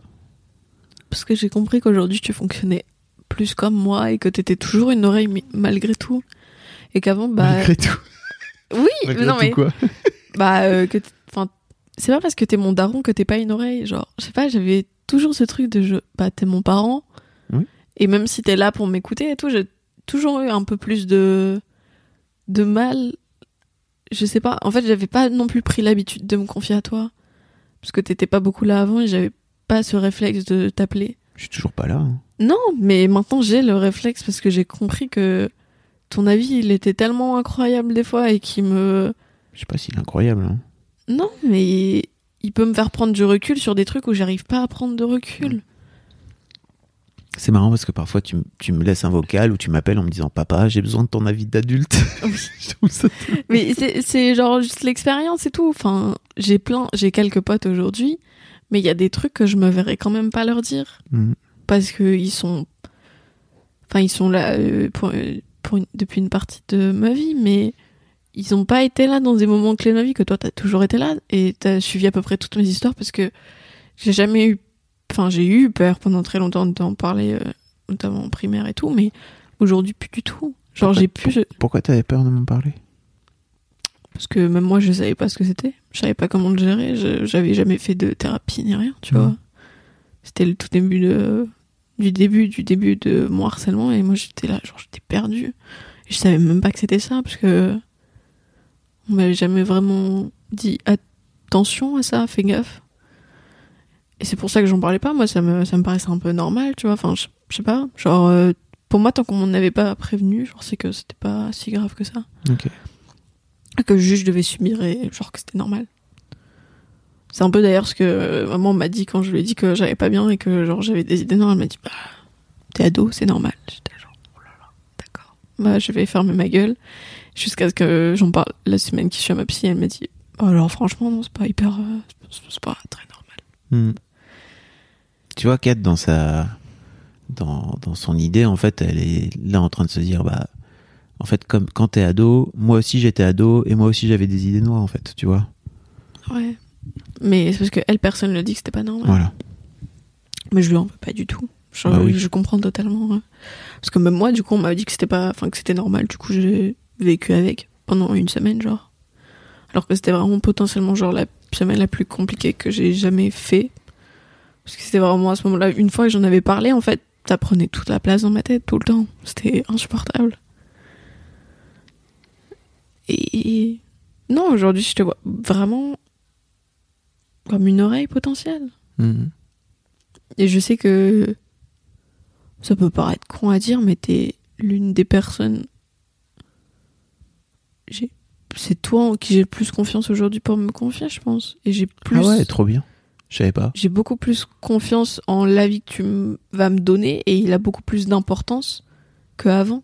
parce que j'ai compris qu'aujourd'hui tu fonctionnais plus comme moi et que t'étais toujours une oreille malgré tout et qu'avant bah malgré tout. oui Malgré non tout mais quoi. bah euh, que enfin c'est pas parce que t'es mon daron que t'es pas une oreille genre je sais pas j'avais toujours ce truc de je bah t'es mon parent Oui. et même si t'es là pour m'écouter et tout j'ai toujours eu un peu plus de de mal je sais pas en fait j'avais pas non plus pris l'habitude de me confier à toi parce que t'étais pas beaucoup là avant et j'avais pas ce réflexe de t'appeler Je suis toujours pas là. hein. non mais maintenant j'ai le réflexe parce que j'ai compris que ton avis il était tellement incroyable des fois et qui me Je sais pas s'il est incroyable. hein. non, mais il peut me faire prendre du recul sur des trucs où j'arrive pas à prendre de recul. C'est marrant parce que parfois tu, me laisses un vocal ou tu m'appelles en me disant papa, j'ai besoin de ton avis d'adulte. Mais c'est genre juste l'expérience et tout. Enfin, j'ai plein, j'ai quelques potes aujourd'hui, mais il y a des trucs que je me verrais quand même pas leur dire Mm. parce que ils sont, enfin ils sont là euh, pour, euh, pour une- depuis une partie de ma vie, mais ils ont pas été là dans des moments clés de ma vie que toi t'as toujours été là et t'as suivi à peu près toutes mes histoires parce que j'ai jamais eu, enfin j'ai eu peur pendant très longtemps d'en parler, euh, notamment en primaire et tout, mais aujourd'hui plus du tout. Genre Pourquoi- j'ai plus, Pourquoi t'avais peur de m'en parler? Parce que même moi je savais pas ce que c'était, je savais pas comment le gérer, je- j'avais jamais fait de thérapie ni rien, tu vois. C'était le tout début de du début du début de mon harcèlement et moi j'étais là genre j'étais perdue. Je savais même pas que c'était ça parce que on m'avait jamais vraiment dit attention à ça, fais gaffe. Et c'est pour ça que j'en parlais pas, moi ça me ça me paraissait un peu normal, tu vois, enfin je, je sais pas, genre euh, pour moi tant qu'on m'en avait pas prévenu, genre c'est que c'était pas si grave que ça Ok. que juste je devais subir et genre que c'était normal. C'est un peu d'ailleurs ce que maman m'a dit quand je lui ai dit que j'allais pas bien et que genre j'avais des idées noires. Elle m'a dit bah t'es ado, c'est normal. J'étais genre oh là là, d'accord. Bah je vais fermer ma gueule jusqu'à ce que j'en parle la semaine qui suit à ma psy. Elle m'a dit oh, alors franchement non c'est pas hyper, euh, c'est- pas très normal. Hmm. Tu vois, Kat, dans sa, dans, dans son idée, en fait, elle est là en train de se dire, bah, en fait, comme quand t'es ado, moi aussi j'étais ado et moi aussi j'avais des idées noires, en fait, tu vois. Ouais. Mais c'est parce que elle personne ne dit que c'était pas normal. Voilà. Mais je lui en veux pas du tout. Genre, Bah oui. Je comprends totalement. hein. Parce que même moi, du coup, on m'a dit que c'était pas, enfin que c'était normal. Du coup, j'ai vécu avec pendant une semaine, genre. Alors que c'était vraiment potentiellement genre la semaine la plus compliquée que j'ai jamais fait. Parce que c'était vraiment à ce moment-là, une fois que j'en avais parlé, en fait, ça prenait toute la place dans ma tête tout le temps. C'était insupportable. Et non, aujourd'hui, je te vois vraiment comme une oreille potentielle. Mhm. Et je sais que ça peut paraître con à dire, mais t'es l'une des personnes. C'est toi en qui j'ai le plus confiance aujourd'hui pour me confier, je pense. Et j'ai plus. Ah ouais, trop bien. Je savais pas. J'ai beaucoup plus confiance en l'avis que tu vas me donner et il a beaucoup plus d'importance qu'avant.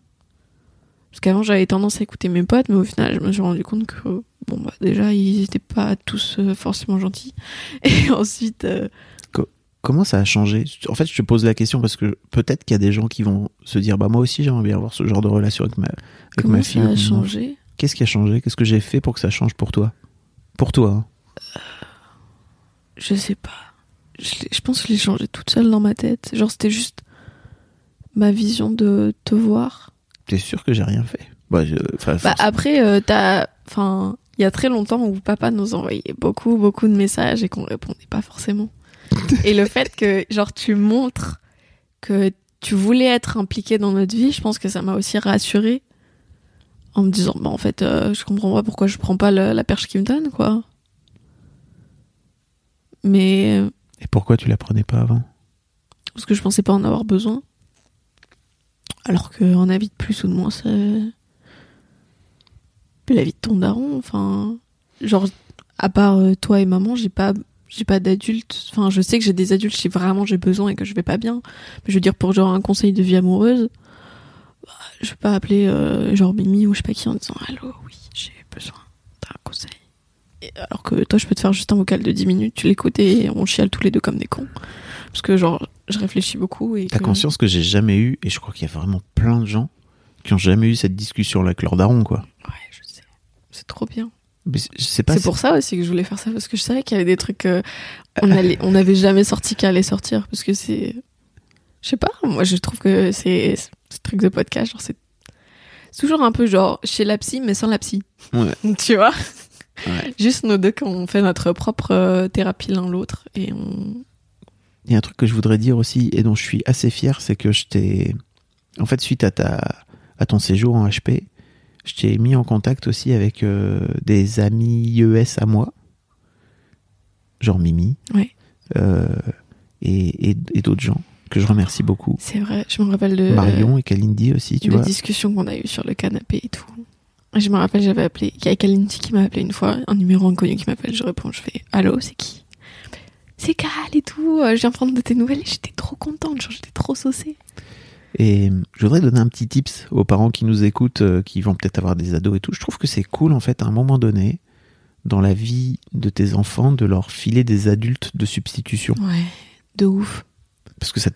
Parce qu'avant, j'avais tendance à écouter mes potes, mais au final, je me suis rendu compte que, bon, bah, déjà, ils étaient pas tous euh, forcément gentils. Et ensuite, euh, Comment ça a changé? En fait, je te pose la question parce que peut-être qu'il y a des gens qui vont se dire bah moi aussi j'aimerais bien avoir ce genre de relation avec ma avec comment ma fille. ça a changé? Qu'est-ce qui a changé? Qu'est-ce que j'ai fait pour que ça change pour toi? Pour toi. hein. Je sais pas. Je, pense que je l'ai changé toute seule dans ma tête. Genre, c'était juste ma vision de te voir. T'es sûr que j'ai rien fait? Bah, je- Bah, après, euh, t'as. Enfin, il y a très longtemps où papa nous envoyait beaucoup, beaucoup de messages et qu'on répondait pas forcément. et le fait que, genre, tu montres que tu voulais être impliqué dans notre vie, je pense que ça m'a aussi rassurée. En me disant, bah, en fait, euh, je comprends pas pourquoi je prends pas le- la perche qu'il me donne, quoi. Mais. Et pourquoi tu la prenais pas avant? parce que je pensais pas en avoir besoin. Alors qu'un avis de plus ou de moins, c'est. Puis la vie de ton daron, enfin. Genre, à part euh, toi et maman, j'ai pas. J'ai pas d'adultes. Enfin, je sais que j'ai des adultes si vraiment j'ai besoin et que je vais pas bien. Mais je veux dire, pour genre un conseil de vie amoureuse, bah, je vais pas appeler euh, genre Mimi ou je sais pas qui en disant Allô, oui, j'ai besoin d'un conseil. Alors que toi, je peux te faire juste un vocal de 10 minutes, tu l'écoutes et on chiale tous les deux comme des cons. Parce que genre, je réfléchis beaucoup et. T'as que- conscience que j'ai jamais eu, et je crois qu'il y a vraiment plein de gens qui ont jamais eu cette discussion là avec leur daron, quoi. Ouais, je sais. C'est trop bien. C'est- si- pour ça aussi que je voulais faire ça parce que je savais qu'il y avait des trucs euh, on allait, on n'avait jamais sorti qui allaient sortir parce que c'est, je sais pas, moi je trouve que c'est ce truc de podcast genre c'est c'est toujours un peu genre chez la psy mais sans la psy. Ouais. tu vois? Ouais. Juste nous deux quand on fait notre propre euh, thérapie l'un l'autre et on. Il y a un truc que je voudrais dire aussi et dont je suis assez fier, c'est que je t'ai, en fait, suite à ta, à ton séjour en HP, je t'ai mis en contact aussi avec euh, des amis ES à moi, genre Mimi, Ouais. euh, et, et, et d'autres gens que je remercie beaucoup. C'est vrai, je me rappelle de Marion et Kalindi aussi, tu de vois. discussions qu'on a eues sur le canapé et tout. Je me rappelle, j'avais appelé, il y a Kalindi qui m'a appelé une fois, un numéro inconnu qui m'appelle, je réponds, je fais Allô, c'est qui? C'est Cal et tout, euh, je viens prendre de tes nouvelles et j'étais trop contente, genre j'étais trop saucée. Et euh, je voudrais donner un petit tips aux parents qui nous écoutent, euh, qui vont peut-être avoir des ados et tout. Je trouve que c'est cool, en fait, à un moment donné, dans la vie de tes enfants, de leur filer des adultes de substitution. Ouais, de ouf. Parce que ça.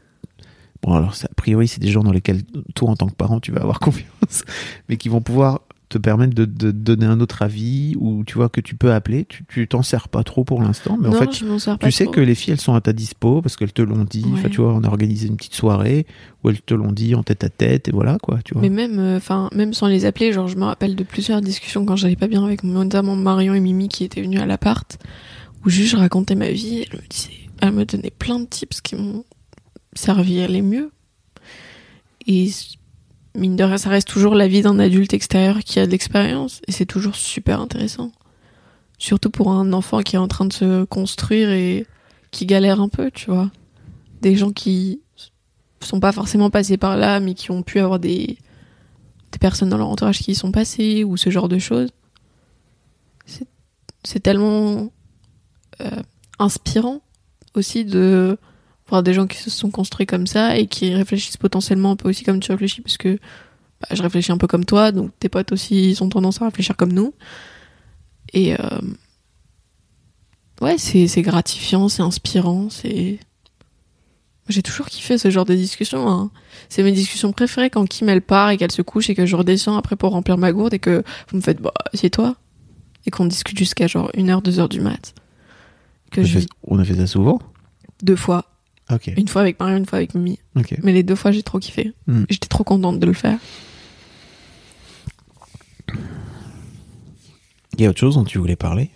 Bon, alors, ça, a priori, c'est des gens dans lesquels, toi, en tant que parent, tu vas avoir confiance, mais qui vont pouvoir te permettre de, de donner un autre avis, ou tu vois, que tu peux appeler. Tu tu t'en sers pas trop pour l'instant, mais non, en fait, je m'en sers pas tu sais trop. que les filles, elles sont à ta dispo parce qu'elles te l'ont dit. Enfin, tu vois, on a organisé une petite soirée où elles te l'ont dit en tête à tête, et voilà, quoi, tu vois. Mais même, euh, enfin, même sans les appeler, genre, je me rappelle de plusieurs discussions quand j'allais pas bien avec notamment Marion et Mimi qui étaient venus à l'appart, où juste je racontais ma vie, et elle me disait, elle me donnait plein de tips qui m'ont servi à aller mieux. Et mine de rien, ça reste toujours la vie d'un adulte extérieur qui a de l'expérience, et c'est toujours super intéressant. Surtout pour un enfant qui est en train de se construire et qui galère un peu, tu vois. Des gens qui sont pas forcément passés par là, mais qui ont pu avoir des, des personnes dans leur entourage qui y sont passées, ou ce genre de choses. C'est- tellement euh, inspirant aussi de des gens qui se sont construits comme ça et qui réfléchissent potentiellement un peu aussi comme tu réfléchis, parce que bah, je réfléchis un peu comme toi, donc tes potes aussi ils ont tendance à réfléchir comme nous. Et euh, ouais, c'est c'est gratifiant, c'est inspirant, c'est. J'ai toujours kiffé ce genre de discussion. Hein. C'est mes discussions préférées quand Kim elle part et qu'elle se couche et que je redescends après pour remplir ma gourde et que vous me faites bah c'est toi et qu'on discute jusqu'à genre 1h, 2h du mat. Que on, a je fait, vis on a fait ça souvent? Deux fois. Une fois avec Marion, une fois avec Mimi. Mais les deux fois j'ai trop kiffé. Hmm. J'étais trop contente de le faire. Il y a autre chose dont tu voulais parler?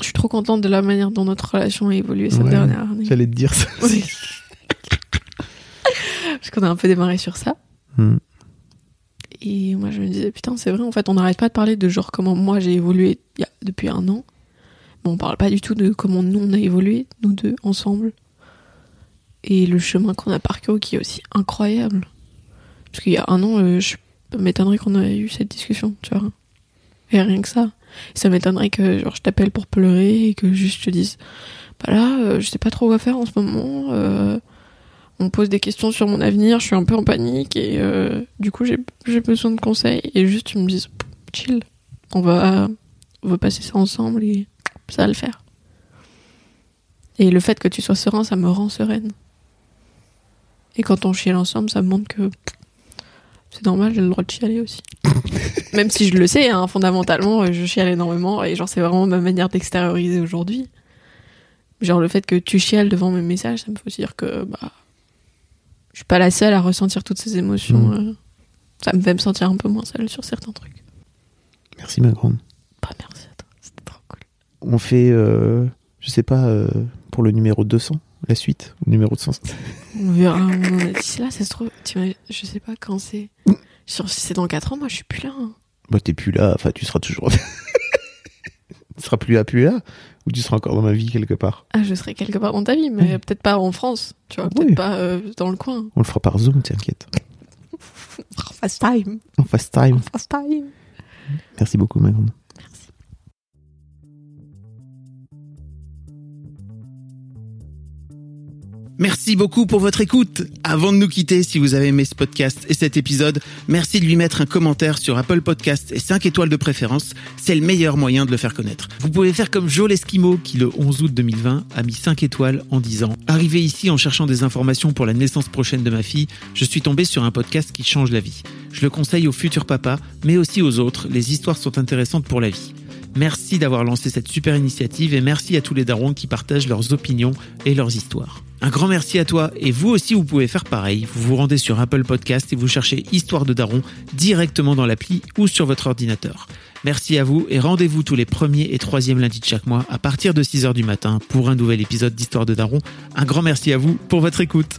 Je suis trop contente de la manière dont notre relation a évolué cette Ouais, dernière année. J'allais te dire ça. Oui. Parce qu'on a un peu démarré sur ça. Hmm. Et moi, je me disais, putain, c'est vrai, en fait, on n'arrête pas de parler de genre comment moi j'ai évolué il y a, depuis un an. On parle pas du tout de comment nous on a évolué, nous deux, ensemble. Et le chemin qu'on a parcouru qui est aussi incroyable. Parce qu'il y a un an, euh, je m'étonnerais qu'on ait eu cette discussion, tu vois. Et rien que ça. ça m'étonnerait que genre, je t'appelle pour pleurer et que juste je te dise, bah là, euh, je sais pas trop quoi faire en ce moment. Euh, on me pose des questions sur mon avenir, je suis un peu en panique et du coup j'ai besoin de conseils et juste tu me dises chill, on va, on va passer ça ensemble ça va le faire. Et le fait que tu sois serein, ça me rend sereine. Et quand on chiale ensemble, ça me montre que c'est normal, j'ai le droit de chialer aussi. Même si je le sais, hein, fondamentalement, je chiale énormément et genre c'est vraiment ma manière d'extérioriser aujourd'hui. Genre le fait que tu chiales devant mes messages, ça me fait dire que bah je suis pas la seule à ressentir toutes ces émotions. Mm. euh, ça me fait me sentir un peu moins seule sur certains trucs. Merci ma grande. Bah merci à toi, c'était trop cool. On fait, euh, je sais pas, euh, pour le numéro 200, la suite, le numéro de 100. On verra en d'ici là, ça se trouve, je sais pas quand c'est. Si c'est dans 4 ans, moi je suis plus là. hein. Bah t'es plus là, enfin tu seras toujours... tu seras plus là, plus là Ou tu seras encore dans ma vie quelque part Ah, je serai quelque part dans ta vie, mais peut-être pas en France, tu vois, peut-être pas euh, dans le coin. On le fera par Zoom, t'inquiète. Fast time. En fast time. Fast time. Merci beaucoup ma grande. Merci beaucoup pour votre écoute. Avant de nous quitter, si vous avez aimé ce podcast et cet épisode, merci de lui mettre un commentaire sur Apple Podcast et 5 étoiles de préférence. C'est le meilleur moyen de le faire connaître. Vous pouvez faire comme Joe Esquimau qui, le 11 août 2020, a mis 5 étoiles en disant Arrivé ici en cherchant des informations pour la naissance prochaine de ma fille, je suis tombé sur un podcast qui change la vie. Je le conseille aux futurs papas, mais aussi aux autres. Les histoires sont intéressantes pour la vie. Merci d'avoir lancé cette super initiative et merci à tous les darons qui partagent leurs opinions et leurs histoires. Un grand merci à toi et vous aussi vous pouvez faire pareil. Vous vous rendez sur Apple Podcast et vous cherchez Histoire de Daron directement dans l'appli ou sur votre ordinateur. Merci à vous et rendez-vous tous les premiers et troisièmes lundis de chaque mois à partir de 6h du matin pour un nouvel épisode d'Histoire de Daron. Un grand merci à vous pour votre écoute.